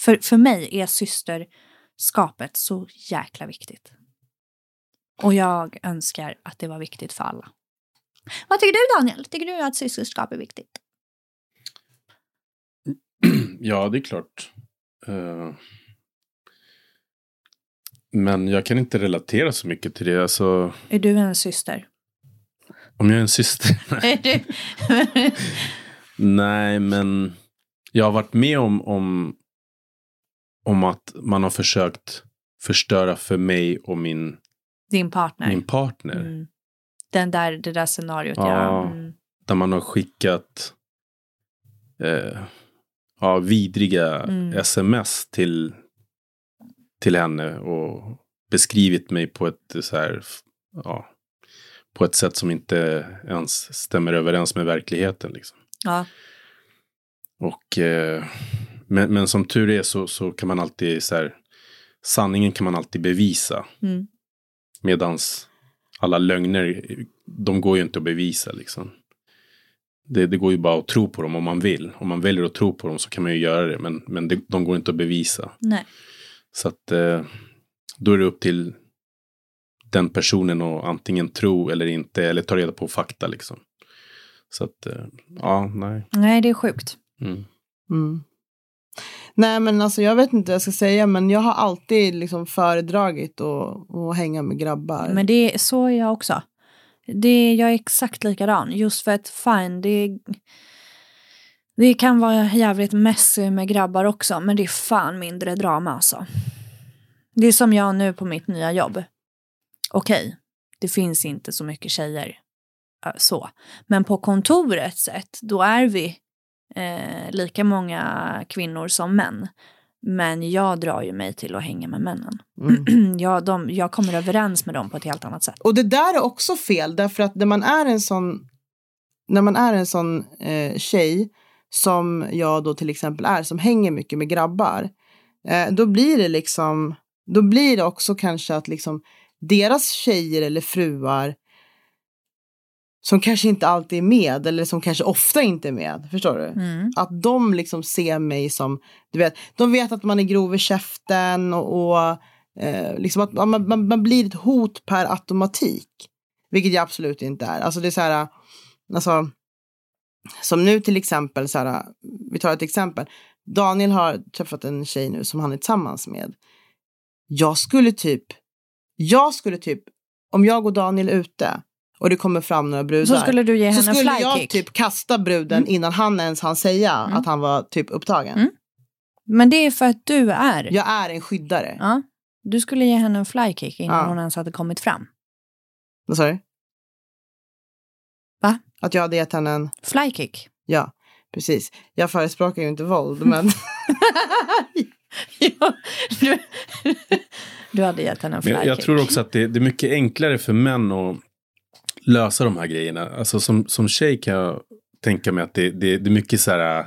S2: För, för mig är systerskapet så jäkla viktigt. Och jag önskar att det var viktigt för alla. Vad tycker du Daniel? Tycker du att systerskap är viktigt?
S3: Ja, det är klart. Uh, men jag kan inte relatera så mycket till det. Alltså,
S2: är du en syster?
S3: Om jag är en syster?
S2: du?
S3: Nej, men jag har varit med om, om, om att man har försökt förstöra för mig och min,
S2: Din partner?
S3: min partner.
S2: Mm. Den där, det där scenariot, ja.
S3: Ja.
S2: Mm.
S3: Där man har skickat eh, ja, vidriga
S2: Mm.
S3: sms till, till henne och beskrivit mig på ett så här, ja, på ett sätt som inte ens stämmer överens med verkligheten. Liksom.
S2: ja.
S3: Och, eh, men, men som tur är så, så kan man alltid så här, sanningen kan man alltid bevisa.
S2: Mm.
S3: Medans alla lögner, de går ju inte att bevisa liksom. Det, det går ju bara att tro på dem om man vill. Om man väljer att tro på dem så kan man ju göra det. Men, men det, de går inte att bevisa.
S2: Nej.
S3: Så att eh, då är det upp till den personen att antingen tro eller inte. Eller ta reda på fakta liksom. Så att, eh, ja, nej.
S2: Nej, det är sjukt.
S3: Mm.
S1: Mm. Nej men alltså jag vet inte vad jag ska säga men jag har alltid liksom föredragit att, att hänga med grabbar.
S2: Men det är så är jag också. Det, jag är exakt likadan. Just för att fine, det, det kan vara jävligt messy med grabbar också. Men det är fan mindre drama alltså. Det är som jag nu på mitt nya jobb. Okej, det finns inte så mycket tjejer. Eh, så. Men på kontoret sett, då är vi eh, lika många kvinnor som män. Men jag drar ju mig till att hänga med männen.
S1: Mm.
S2: jag, de, jag kommer överens med dem på ett helt annat sätt.
S1: Och det där är också fel därför att när man är en sån när man är en sån eh, tjej som jag då till exempel är som hänger mycket med grabbar eh, då blir det liksom då blir det också kanske att liksom deras tjejer eller fruar som kanske inte alltid är med eller som kanske ofta inte är med, förstår du?
S2: Mm.
S1: Att de liksom ser mig som, du vet, de vet att man är grov i käften och, och eh, liksom att man, man, man blir ett hot per automatik. Vilket jag absolut inte är. Alltså det är så här, alltså, som nu till exempel, så här, vi tar ett exempel. Daniel har träffat en tjej nu som han är tillsammans med. Jag skulle typ, jag skulle typ, om jag och Daniel är ute och det kommer fram några brudar.
S2: Så skulle du ge
S1: så
S2: henne en
S1: skulle jag typ kasta bruden
S2: Mm.
S1: innan han ens hann säga
S2: Mm.
S1: att han var typ upptagen.
S2: Mm. Men det är för att du är.
S1: Jag är en skyddare.
S2: Ja. Du skulle ge henne en flykick innan
S1: Ja.
S2: hon ens hade kommit fram.
S1: Vad sa du?
S2: Va?
S1: Att jag hade gett henne en...
S2: Flykick.
S1: Ja, precis. Jag förespråkar ju inte våld, men...
S2: ja, du, du hade gett henne en flykick.
S3: jag, jag tror också att det, det är mycket enklare för män att lösa de här grejerna. Alltså som, som tjej kan jag tänka mig att det, det, det är mycket så här.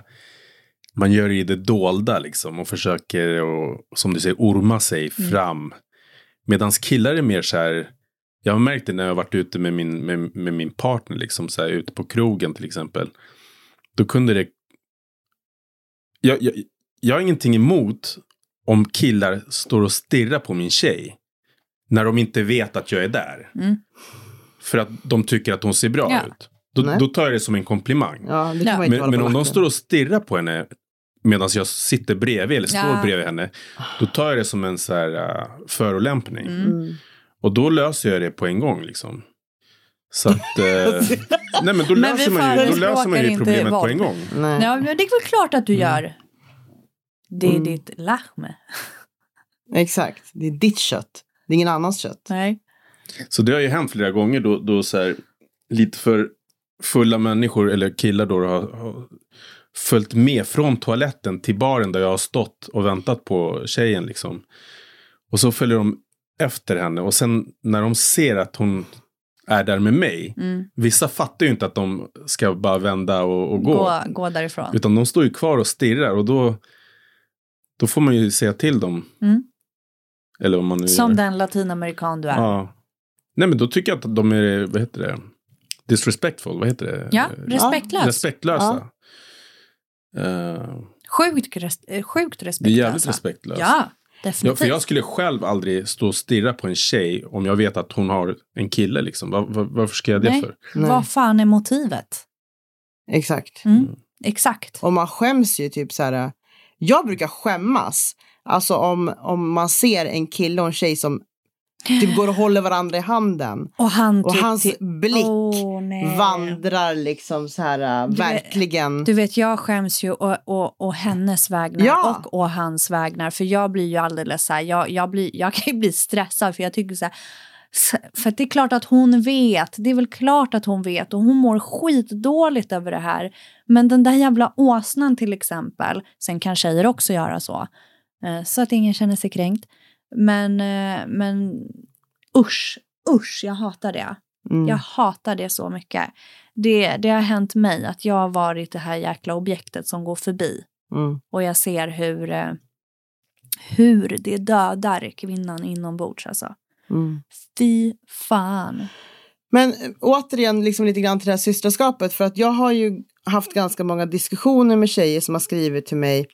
S3: Man gör det i det dolda liksom och försöker och som du säger orma sig
S2: Mm.
S3: fram. Medan killar är mer så här. Jag har märkt det när jag varit ute med min, med, med min partner. Liksom så här, ute på krogen till exempel. Då kunde det. Jag, jag, jag har ingenting emot om killar står och stirrar på min tjej. När de inte vet att jag är där.
S2: Mm.
S3: För att de tycker att hon ser bra
S2: Ja.
S3: ut. Då, då tar jag det som en komplimang.
S1: Ja, det kan
S2: Ja.
S1: man inte
S3: Men, men om de står och stirrar på henne medan jag sitter bredvid eller står
S2: Ja.
S3: bredvid henne. Då tar jag det som en så här, uh, förolämpning.
S1: Mm.
S3: Och då löser jag det på en gång liksom. Så att... Eh, nej men då
S2: Men
S3: löser man ju, då löser man ju
S2: inte
S3: problemet på en gång.
S1: Nej.
S2: Ja, men det är väl klart att du gör. Det är
S1: Mm.
S2: ditt lahme.
S1: Exakt, det är ditt kött. Det är ingen annans kött.
S2: Nej.
S3: Så det har ju hänt flera gånger då, då så här, lite för fulla människor eller killar då har, har följt med från toaletten till baren där jag har stått och väntat på tjejen liksom. Och så följer de efter henne och sen när de ser att hon är där med mig.
S2: Mm.
S3: Vissa fattar ju inte att de ska bara vända och, och gå.
S2: Gå, gå därifrån.
S3: Utan de står ju kvar och stirrar och då, då får man ju säga till dem.
S2: Mm.
S3: Eller om man nu
S2: Som
S3: gör.
S2: den latinamerikan du är.
S3: Ja. Nej men då tycker jag att de är, vad heter det? Disrespectful, vad heter det?
S2: Ja,
S3: Eh,
S2: respektlös.
S3: Respektlösa. Eh,
S2: Sjukt, res- eh, sjukt
S3: det är
S2: respektlösa.
S3: jävligt respektlöst.
S2: Ja,
S3: Ja,
S2: definitivt.
S3: för jag skulle själv aldrig stå och stirra på en tjej om jag vet att hon har en kille. Liksom. Var, var, varför ska jag det
S2: Nej.
S3: för?
S1: Nej.
S2: Vad fan är motivet?
S1: Exakt.
S2: Mm.
S3: Mm.
S2: Exakt.
S1: Och man skäms ju typ så här. Jag brukar skämmas. Alltså om, om man ser en kille och en tjej som typ går och håller varandra i handen.
S2: Och han
S1: Och
S2: typ
S1: hans blick
S2: nej.
S1: vandrar liksom så här
S2: Du vet-
S1: verkligen.
S2: Du vet, jag skäms ju och, och, och hennes vägnar
S1: Ja.
S2: och, och hans vägnar. För jag blir ju alldeles så här, jag, jag, blir, jag kan ju bli stressad för jag tycker så här, för det är klart att hon vet, det är väl klart att hon vet och hon mår skitdåligt över det här. Men den där jävla åsnan till exempel, sen kan tjejer också göra så, eh, så att ingen känner sig kränkt. Men, eh, men usch, usch, jag hatar det.
S1: Mm.
S2: Jag hatar det så mycket. Det, det har hänt mig att jag har varit det här jäkla objektet som går förbi.
S1: Mm.
S2: Och jag ser hur, eh, hur det dödar kvinnan inombords. Alltså.
S1: Mm.
S2: Fy fan.
S1: Men eh, återigen liksom lite grann till det här systraskapet. För att jag har ju haft ganska många diskussioner med tjejer som har skrivit till mig.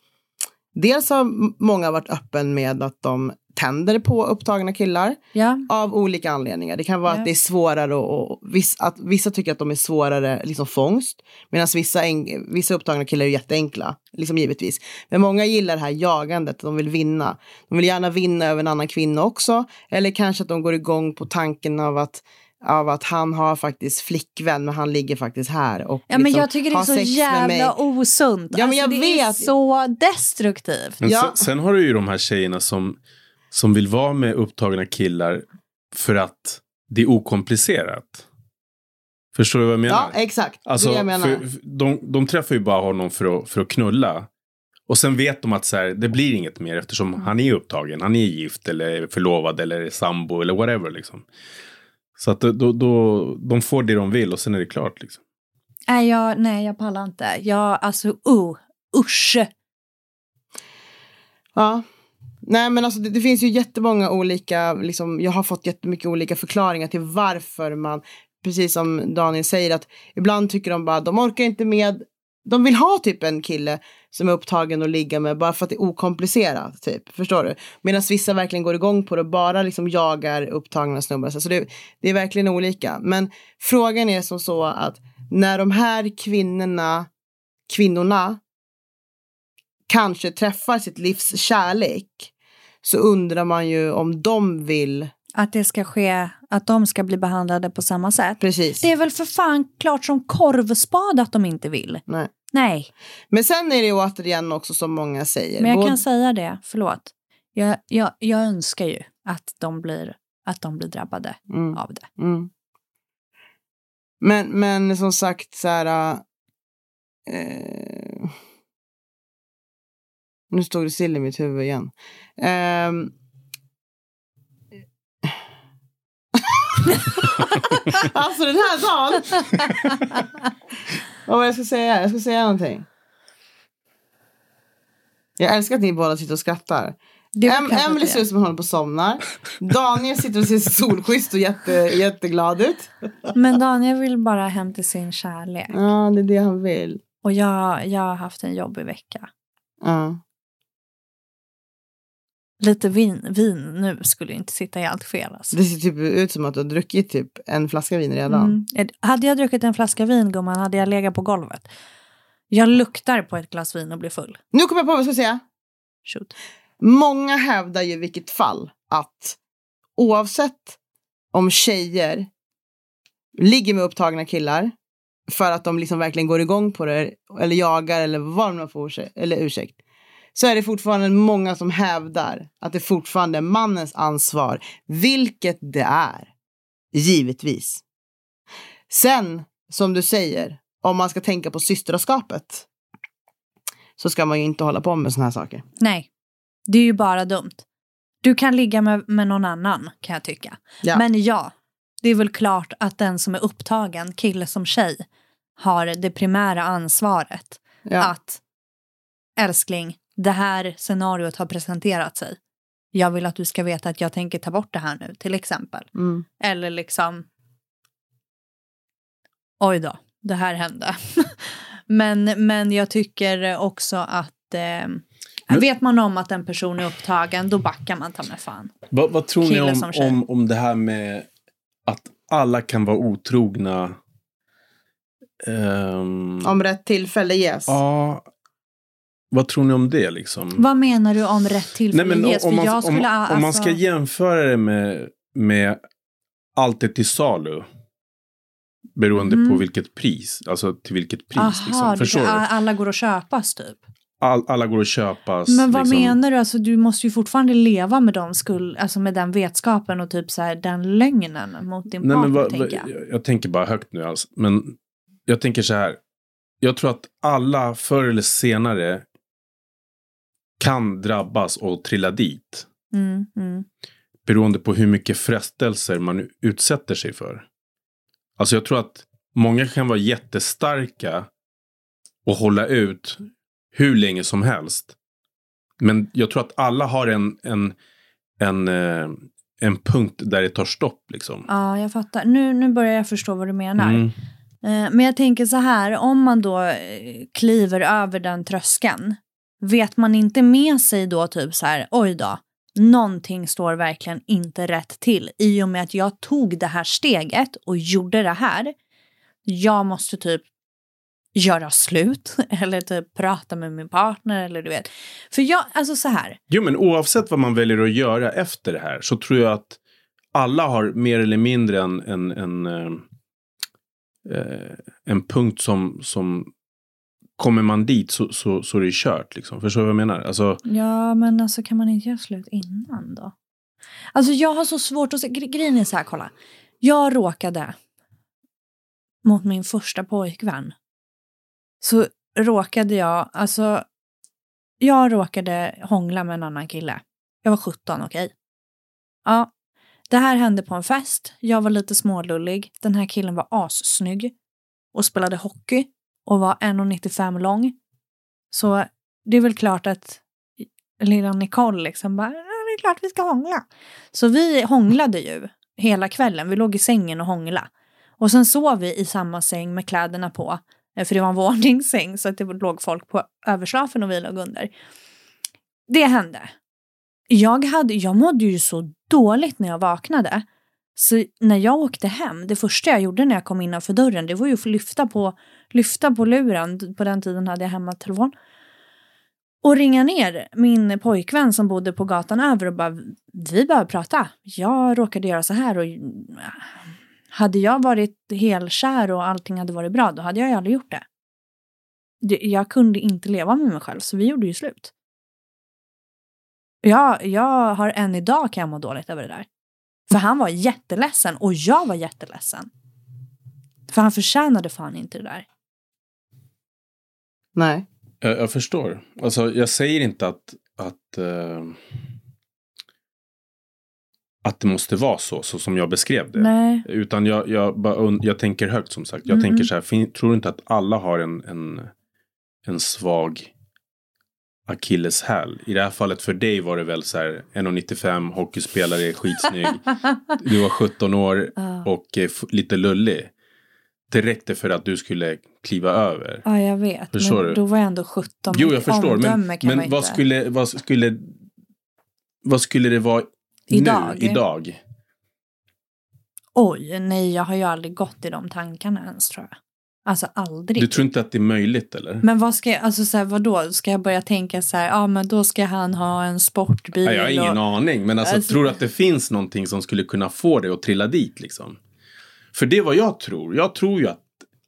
S1: Dels har många varit öppen med att de tänder på upptagna killar
S2: Ja,
S1: av olika anledningar. Det kan vara
S2: Ja.
S1: att det är svårare och, och viss, att vissa tycker att de är svårare liksom fångst. Medan vissa, en, vissa upptagna killar är jätteenkla, liksom givetvis. Men många gillar det här jagandet, de vill vinna. De vill gärna vinna över en annan kvinna också. Eller kanske att de går igång på tanken av att av att han har faktiskt flickvän men han ligger faktiskt här och
S2: ja men
S1: liksom
S2: jag tycker det är så jävla osunt.
S1: Ja, men
S2: alltså,
S1: jag
S2: det är
S1: vet.
S2: så destruktivt.
S1: Ja.
S3: sen, sen har du ju de här tjejerna som, som vill vara med upptagna killar för att det är okomplicerat. Förstår du vad jag menar?
S1: Ja, exakt.
S3: Alltså,
S1: det jag menar.
S3: för, för de, de träffar ju bara honom för att, för att knulla. Och sen vet de att så här, det blir inget mer eftersom
S1: Mm.
S3: han är upptagen. Han är gift eller förlovad eller sambo eller whatever. Liksom. Så att då, då, de får det de vill och sen är det klart. Liksom.
S2: Nej, jag, nej, jag pallar inte. Jag, alltså, uh, usch.
S1: Ja. Nej men alltså det, det finns ju jättemånga olika, liksom, jag har fått jättemycket olika förklaringar till varför man, precis som Daniel säger, att ibland tycker de bara, de orkar inte med, de vill ha typ en kille som är upptagen och ligga med bara för att det är okomplicerat, typ. Förstår du? Medan vissa verkligen går igång på det och bara liksom jagar upptagna snubbar. Så det, det är verkligen olika. Men frågan är som så att när de här kvinnorna, kvinnorna kanske träffar sitt livs kärlek så undrar man ju om de vill.
S2: Att det ska ske, att de ska bli behandlade på samma sätt.
S1: Precis.
S2: Det är väl för fan klart som korvspad att de inte vill.
S1: Nej.
S2: Nej,
S1: Men sen är det ju återigen också som många säger.
S2: men jag
S1: både-
S2: kan säga det, förlåt. Jag, jag, jag önskar ju att de blir, att de blir drabbade
S1: mm,
S2: av det.
S1: mm. Men, men som sagt så här. Eh, nu stod det still i mitt huvud igen. Ehm. alltså den här dagen. Vad var jag ska säga? Jag ska säga någonting. Jag älskar att ni båda sitter och skrattar.
S2: Det är väl
S1: Em
S2: klart att
S1: Emily
S2: det
S1: ser ut som hon håller på att somna. Daniel sitter och ser solschysst och jätte, jätteglad ut.
S2: Men Daniel vill bara hem till sin kärlek.
S1: Ja, det är det han vill.
S2: Och jag, jag har haft en jobbig vecka.
S1: Ja.
S2: Lite vin, vin nu skulle inte sitta helt fel. Alltså.
S1: Det ser typ ut som att du har druckit typ en flaska vin redan.
S2: Mm. Hade jag druckit en flaska vin, gumman, hade jag legat på golvet. Jag luktar på ett glas vin och blir full.
S1: Nu kommer jag på vad jag ska säga.
S2: Shoot.
S1: Många hävdar ju i vilket fall att oavsett om tjejer ligger med upptagna killar för att de liksom verkligen går igång på det eller jagar eller vad de får ursäkt, eller ursäkt så är det fortfarande många som hävdar att det fortfarande är mannens ansvar, vilket det är. Givetvis. Sen, som du säger, om man ska tänka på systraskapet så ska man ju inte hålla på med såna här saker.
S2: Nej, det är ju bara dumt. Du kan ligga med, med någon annan, kan jag tycka.
S1: Ja.
S2: Men ja, det är väl klart att den som är upptagen, kille som tjej, har det primära ansvaret
S1: Ja.
S2: att älskling, det här scenariot har presenterat sig. Jag vill att du ska veta att jag tänker ta bort det här nu, till exempel.
S1: Mm.
S2: Eller liksom, oj då, det här hände. men, men jag tycker också att eh, vet man om att en person är upptagen, då backar man ta med fan.
S3: Vad, vad tror ni
S2: Kille
S3: om,
S2: som tjej.
S3: om, om det här med att alla kan vara otrogna? Ehm,
S1: Om rätt tillfälle ges.
S3: Ja, vad tror ni om det liksom?
S2: Vad menar du om rätt tillfälle ges? För
S3: om, man,
S2: jag
S3: om,
S2: skulle,
S3: om man
S2: alltså-
S3: ska jämföra det med, med allt är till salu. Beroende
S2: Mm.
S3: på vilket pris. Alltså till vilket pris.
S2: Aha,
S3: liksom. Förstår du?
S2: alla går att köpas typ.
S3: All, alla går att köpas.
S2: Men vad
S3: liksom.
S2: menar du? Alltså, du måste ju fortfarande leva med, de skuld, alltså, med den vetskapen och typ så här, den lögnen mot din
S3: Nej,
S2: partner.
S3: men
S2: tänker jag.
S3: jag tänker bara högt nu alltså. Men jag tänker så här. Jag tror att alla förr eller senare kan drabbas och trilla dit.
S2: Mm, mm.
S3: Beroende på hur mycket frestelser man utsätter sig för. Alltså jag tror att många kan vara jättestarka och hålla ut hur länge som helst. Men jag tror att alla har en, en, en, eh, en punkt där det tar stopp. Liksom.
S2: Ja, jag fattar. Nu, nu börjar jag förstå vad du menar.
S3: Mm.
S2: Eh, Men jag tänker så här, om man då eh, kliver över den tröskeln, vet man inte med sig då typ så här, oj då, någonting står verkligen inte rätt till i och med att jag tog det här steget och gjorde det här. Jag måste typ göra slut eller typ prata med min partner eller du vet. För jag, alltså så här,
S3: Jo, men oavsett vad man väljer att göra efter det här så tror jag att alla har mer eller mindre en, en, en, eh, eh en punkt som, som kommer man dit så, så, så är det kört. Liksom. Förstår du vad jag menar? Alltså,
S2: Ja, men alltså kan man inte göra slut innan då? Alltså jag har så svårt att se. Grejen är så här, kolla. Jag råkade mot min första pojkvän. Så råkade jag, alltså. Jag råkade hångla med en annan kille. Jag var 17, okej. Ja, det här hände på en fest. Jag var lite smålullig. Den här killen var assnygg och spelade hockey och var 1,95 lång. Så det är väl klart att lilla Nicole liksom bara, det är klart vi ska hångla. Så vi hånglade ju hela kvällen. Vi låg i sängen och hångla. Och sen sov vi i samma säng med kläderna på. Eh, för det var en våningssäng så att det låg folk på överslafen och vi låg under. Det hände. Jag, hade, jag mådde ju så dåligt när jag vaknade. Så när jag åkte hem, det första jag gjorde när jag kom innanför dörren, det var ju att få lyfta på, lyfta på luren. På den tiden hade jag hemmatelefon och ringa ner min pojkvän som bodde på gatan över och bara vi behöver prata. Jag råkade göra så här och äh, hade jag varit helkär och allting hade varit bra då hade jag ju aldrig gjort det. Jag kunde inte leva med mig själv så vi gjorde ju slut. Ja, jag har än idag kan jag må dåligt över det där. För han var jätteledsen och jag var jätteledsen. För han förtjänade fan inte det där.
S1: Nej.
S3: jag, jag förstår. Alltså, jag säger inte att, att, eh, att det måste vara så, så som jag beskrev det.
S2: Nej.
S3: Utan jag, jag, jag tänker högt som sagt. Jag
S2: Mhm.
S3: tänker så här, tror du inte att alla har en, en, en svag akilleshäl. I det här fallet för dig var det väl så här 1,95 hockeyspelare, skitsnygg. Du var 17 år och eh, lite lullig. Det räckte för att du skulle kliva över.
S2: Ja, jag vet.
S3: Förstår
S2: men
S3: du?
S2: då var jag ändå 17.
S3: Jo, jag förstår. Men, men vad, skulle, vad, skulle, vad skulle det vara
S2: Idag?
S3: nu, idag?
S2: Oj, nej, jag har ju aldrig gått i de tankarna ens tror jag. Alltså aldrig.
S3: Du tror inte att det är möjligt eller?
S2: Men vad ska jag, alltså så här, vadå, ska jag börja tänka så här, ja men då ska han ha en sportbil.
S3: Ja, jag har ingen
S2: och...
S3: aning. Men alltså,
S2: Alltså-
S3: tror du att det finns någonting som skulle kunna få dig att trilla dit liksom? För det är vad jag tror. Jag tror ju att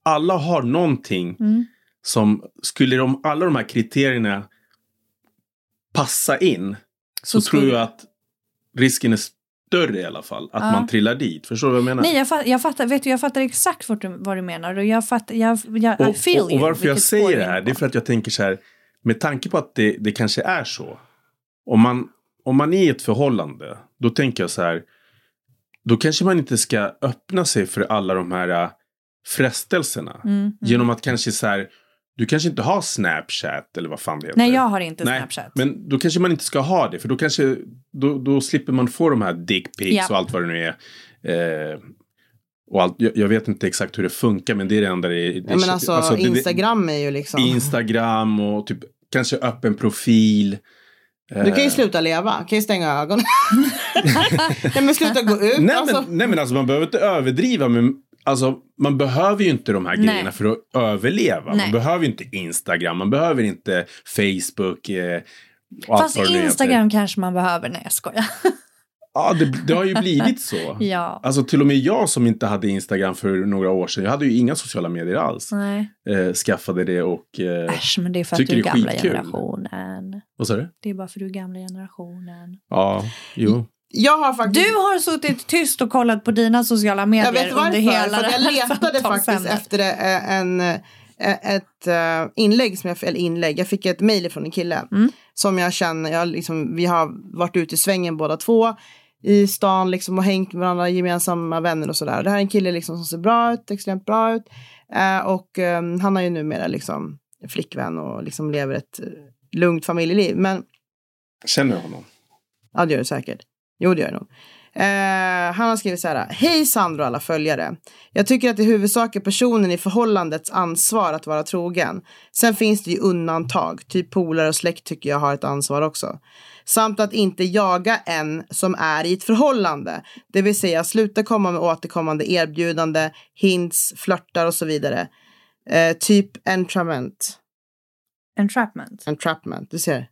S3: alla har någonting
S2: Mm.
S3: som skulle de, alla de här kriterierna passa in så,
S2: Så
S3: tror
S2: skulle-
S3: jag att risken är större i alla fall att
S2: Ja.
S3: man trillar dit. Förstår du vad jag menar?
S2: Nej, jag fattar, jag fattar, vet du, jag fattar exakt vad du, vad du menar och jag fattar, jag, jag
S3: och, och, och
S2: you,
S3: varför jag säger det
S2: är
S3: här det är för att jag tänker så här med tanke på att det, det kanske är så. Om man, om man är i ett förhållande då tänker jag så här då kanske man inte ska öppna sig för alla de här äh, frestelserna.
S2: Mm, mm.
S3: Genom att kanske så här du kanske inte har Snapchat eller vad fan det heter.
S2: Nej, jag har inte
S3: Nej,
S2: Snapchat.
S3: Men då kanske man inte ska ha det. För då kanske då, då slipper man få de här dickpics
S2: Ja.
S3: och allt vad det nu är. Eh, och allt, jag, jag vet inte exakt hur det funkar men det är det enda det, det
S1: Ja, men alltså,
S3: det-
S1: Instagram är ju liksom.
S3: Instagram och typ kanske öppen profil.
S1: Du kan ju
S3: Eh,
S1: sluta leva, kan ju stänga ögonen. Nej men sluta gå ut.
S3: Nej,
S1: alltså.
S3: men, nej men alltså man behöver inte överdriva men alltså man behöver ju inte de här
S2: Nej.
S3: grejerna för att överleva.
S2: Nej.
S3: Man behöver ju inte Instagram, man behöver inte Facebook. Eh,
S2: Fast. Instagram kanske man behöver. Nej, jag skojar.
S3: Ja, det, det har ju blivit så.
S2: ja.
S3: Alltså till och med jag som inte hade Instagram för några år sedan. Jag hade ju inga sociala medier alls.
S2: Nej.
S3: Eh, skaffade det och... Eh,
S2: Äsch, men det är för att
S3: Tycker
S2: du är gamla
S3: skitkul.
S2: generationen.
S3: vad sa du?
S2: Det är bara för du är gamla generationen.
S3: Ja, jo.
S1: Jag har faktiskt.
S2: Du har suttit tyst och kollat på dina sociala medier
S1: Jag vet varför.
S2: under hela
S1: För
S2: det
S1: jag letade faktiskt efter eh, en, eh, ett eh, inlägg, som jag, eller inlägg, jag fick ett mejl från en kille.
S2: Mm.
S1: Som jag känner, jag liksom, vi har varit ute i svängen båda två. I stan liksom och hängt med varandra, gemensamma vänner och sådär. Det här är en kille liksom som ser bra ut, extremt bra ut. Eh, och eh, han har ju numera liksom flickvän och liksom lever ett eh, lugnt familjeliv. Men
S3: Känner du honom?
S1: Ja, det gör det säkert. Jo, det gör det nog. Eh, han har skrivit så här. Hej Sandro och alla följare. Jag tycker att det i huvudsak är personen i förhållandets ansvar att vara trogen. Sen finns det ju undantag. Typ polare och släkt tycker jag har ett ansvar också. Samt att inte jaga en som är i ett förhållande. Det vill säga sluta komma med återkommande erbjudande, hints, flörtar och så vidare. Eh, typ entrapment.
S2: Entrapment.
S1: Entrapment, du ser.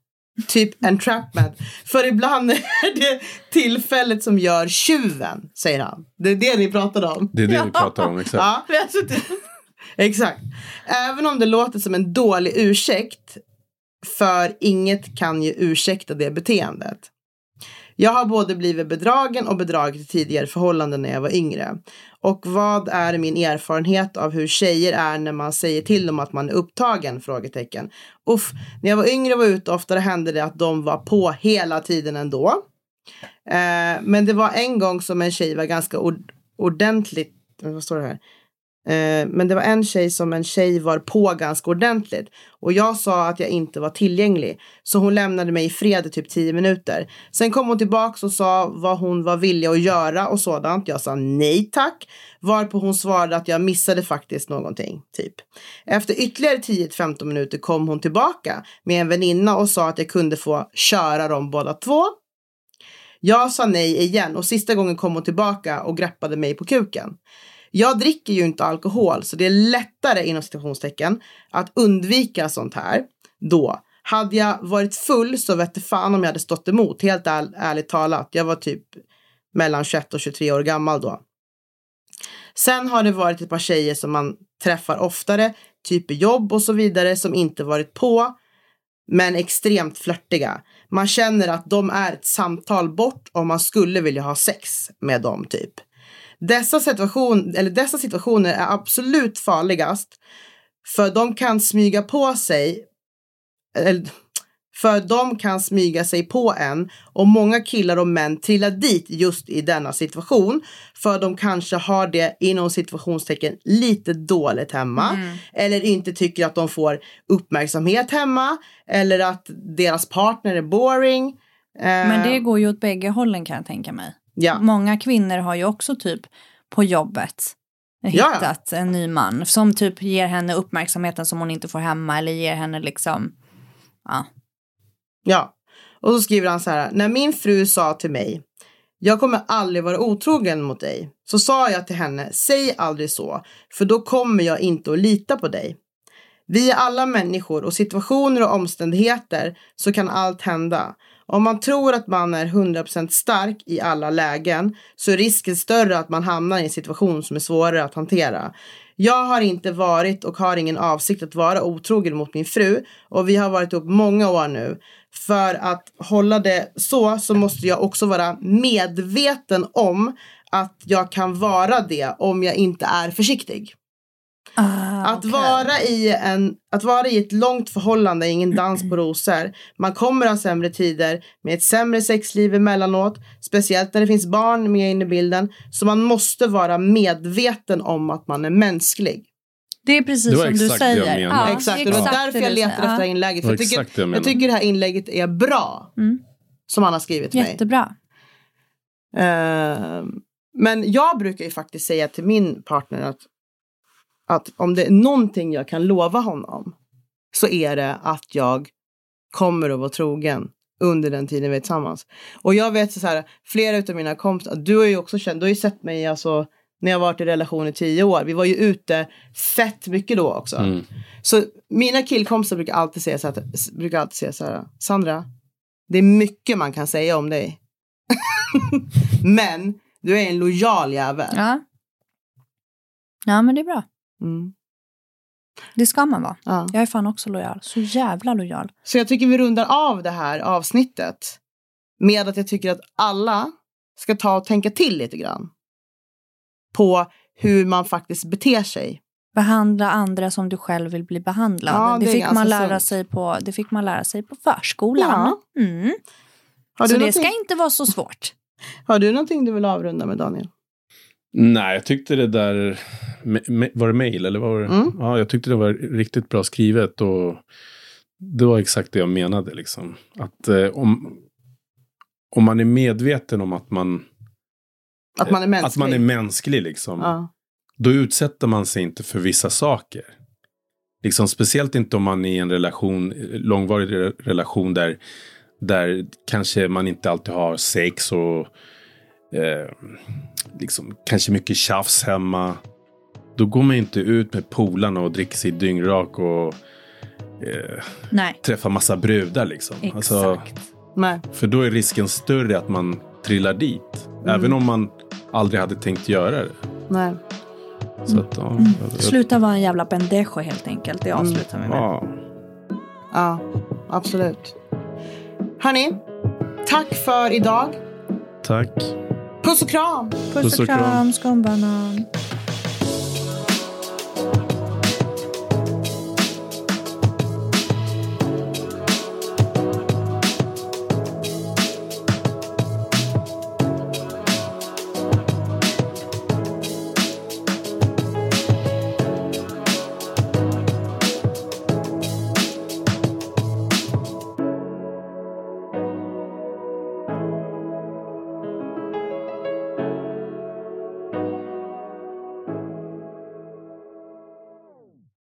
S1: Typ entrapment. För ibland är det tillfället som gör tjuven, säger han. Det är det ni pratade om.
S3: Det är det
S2: Ja.
S3: vi pratar om, exakt.
S1: Ja, exakt. Även om det låter som en dålig ursäkt, för inget kan ju ursäkta det beteendet. Jag har både blivit bedragen och bedragit i tidigare förhållanden när jag var yngre. Och vad är min erfarenhet av hur tjejer är när man säger till dem att man är upptagen? Frågetecken. Uff, när jag var yngre och var ute oftare hände det att de var på hela tiden ändå. Eh, men det var en gång som en tjej var ganska ord- ordentligt, vad står det här? Eh, men det var en tjej som en tjej var på ganska ordentligt. Och jag sa att jag inte var tillgänglig. Så hon lämnade mig i fred i typ 10 minuter. Sen kom hon tillbaka och sa vad hon var villig att göra och sådant. Jag sa nej tack. Varpå hon svarade att jag missade faktiskt någonting. Typ. Efter ytterligare 10-15 minuter kom hon tillbaka med en väninna och sa att jag kunde få köra dem båda två. Jag sa nej igen och sista gången kom hon tillbaka och greppade mig på kuken. Jag dricker ju inte alkohol så det är lättare inom situationstecken att undvika sånt här då. Hade jag varit full så vette fan om jag hade stått emot, helt är, ärligt talat. Jag var typ mellan 21 och 23 år gammal då. Sen har det varit ett par tjejer som man träffar oftare, typ i jobb och så vidare, som inte varit på, men extremt flörtiga. Man känner att de är ett samtal bort om man skulle vilja ha sex med dem typ. Dessa, situation, eller dessa situationer är absolut farligast för de kan smyga på sig eller, För de kan smyga sig på en och många killar och män trillar dit just i denna situation. För de kanske har det inom situationstecken lite dåligt hemma.
S2: Mm.
S1: Eller inte tycker att de får uppmärksamhet hemma. Eller att deras partner är boring. Eh,
S2: Men det går ju åt bägge hållen kan jag tänka mig.
S1: Ja.
S2: Många kvinnor har ju också typ på jobbet
S1: ja.
S2: hittat en ny man som typ ger henne uppmärksamheten som hon inte får hemma eller ger henne liksom, ja.
S1: Ja, och så skriver han så här. När min fru sa till mig, jag kommer aldrig vara otrogen mot dig, så sa jag till henne, säg aldrig så, för då kommer jag inte att lita på dig. Vi är alla människor och situationer och omständigheter så kan allt hända. Om man tror att man är 100% stark i alla lägen så är risken större att man hamnar i en situation som är svårare att hantera. Jag har inte varit och har ingen avsikt att vara otrogen mot min fru och vi har varit ihop många år nu. För att hålla det så så måste jag också vara medveten om att jag kan vara det om jag inte är försiktig.
S2: Ah,
S1: Att,
S2: okej.
S1: vara i en, att vara i ett långt förhållande är ingen dans på rosor. Man kommer ha sämre tider med ett sämre sexliv emellanåt. Speciellt när det finns barn med in i bilden. Så man måste vara medveten om att man är mänsklig.
S2: Det är precis
S3: Det
S2: som du
S3: exakt det jag
S2: säger. Ja,
S1: exakt.
S2: det
S1: var
S2: exakt
S1: därför jag letar
S2: säger.
S1: efter det här inlägget. För jag, tycker,
S3: jag
S1: jag tycker det här inlägget är bra.
S2: Mm.
S1: Som han har skrivit till mig.
S2: Jättebra.
S1: Eh, men jag brukar ju faktiskt säga till min partner att, att om det är någonting jag kan lova honom så är det att jag kommer att vara trogen under den tiden vi är tillsammans. Och jag vet så här, flera av mina kompisar, du har ju också känt, du har ju sett mig alltså när jag varit i relation i tio år. Vi var ju ute fett mycket då också.
S3: Mm.
S1: Så mina killkompisar brukar alltid säga så här, brukar alltid säga så här, Sandra, det är mycket man kan säga om dig. Men du är en lojal jävel.
S2: Ja. Ja, men det är bra.
S1: Mm.
S2: Det ska man vara.
S1: Ja.
S2: Jag är fan också lojal. Så jävla lojal.
S1: Så jag tycker vi rundar av det här avsnittet med att jag tycker att alla ska ta och tänka till lite grann på hur man faktiskt beter sig.
S2: Behandla andra som du själv vill bli behandlad.
S1: Ja, det
S2: det, fick man lära
S1: sunt.
S2: sig på, det fick man lära sig på förskolan. Mm.
S1: Har,
S2: Så det
S1: någonting-
S2: ska inte vara så svårt.
S1: har du någonting du vill avrunda med Daniel?
S3: Nej, jag tyckte det där... Var det mail eller vad var det?
S1: Mm.
S3: Ja, jag tyckte det var riktigt bra skrivet och det var exakt det jag menade liksom. Att eh, om, om man är medveten om att man,
S1: Att man är mänsklig?
S3: att man är mänsklig liksom.
S1: ja.
S3: Då utsätter man sig inte för vissa saker. Liksom speciellt inte om man är i en relation, långvarig re- relation där, där kanske man inte alltid har sex och eh, liksom kanske mycket tjafs hemma. Då går man inte ut med polarna och dricker sig dyngrak och eh,
S2: Nej,
S3: träffar massa brudar liksom.
S2: exakt.
S3: Alltså,
S1: Nej.
S3: för då är risken större att man trillar dit. Även om man aldrig hade tänkt göra det.
S1: Nej.
S3: Så att, ja,
S2: Mm.
S3: jag-
S2: Sluta vara en jävla pendejo helt enkelt. Det avslutar vi med.
S3: Ja.
S1: Ja, absolut. Hörni, tack för idag.
S3: Tack.
S1: Puss och kram!
S2: Puss och kram, skumbanan.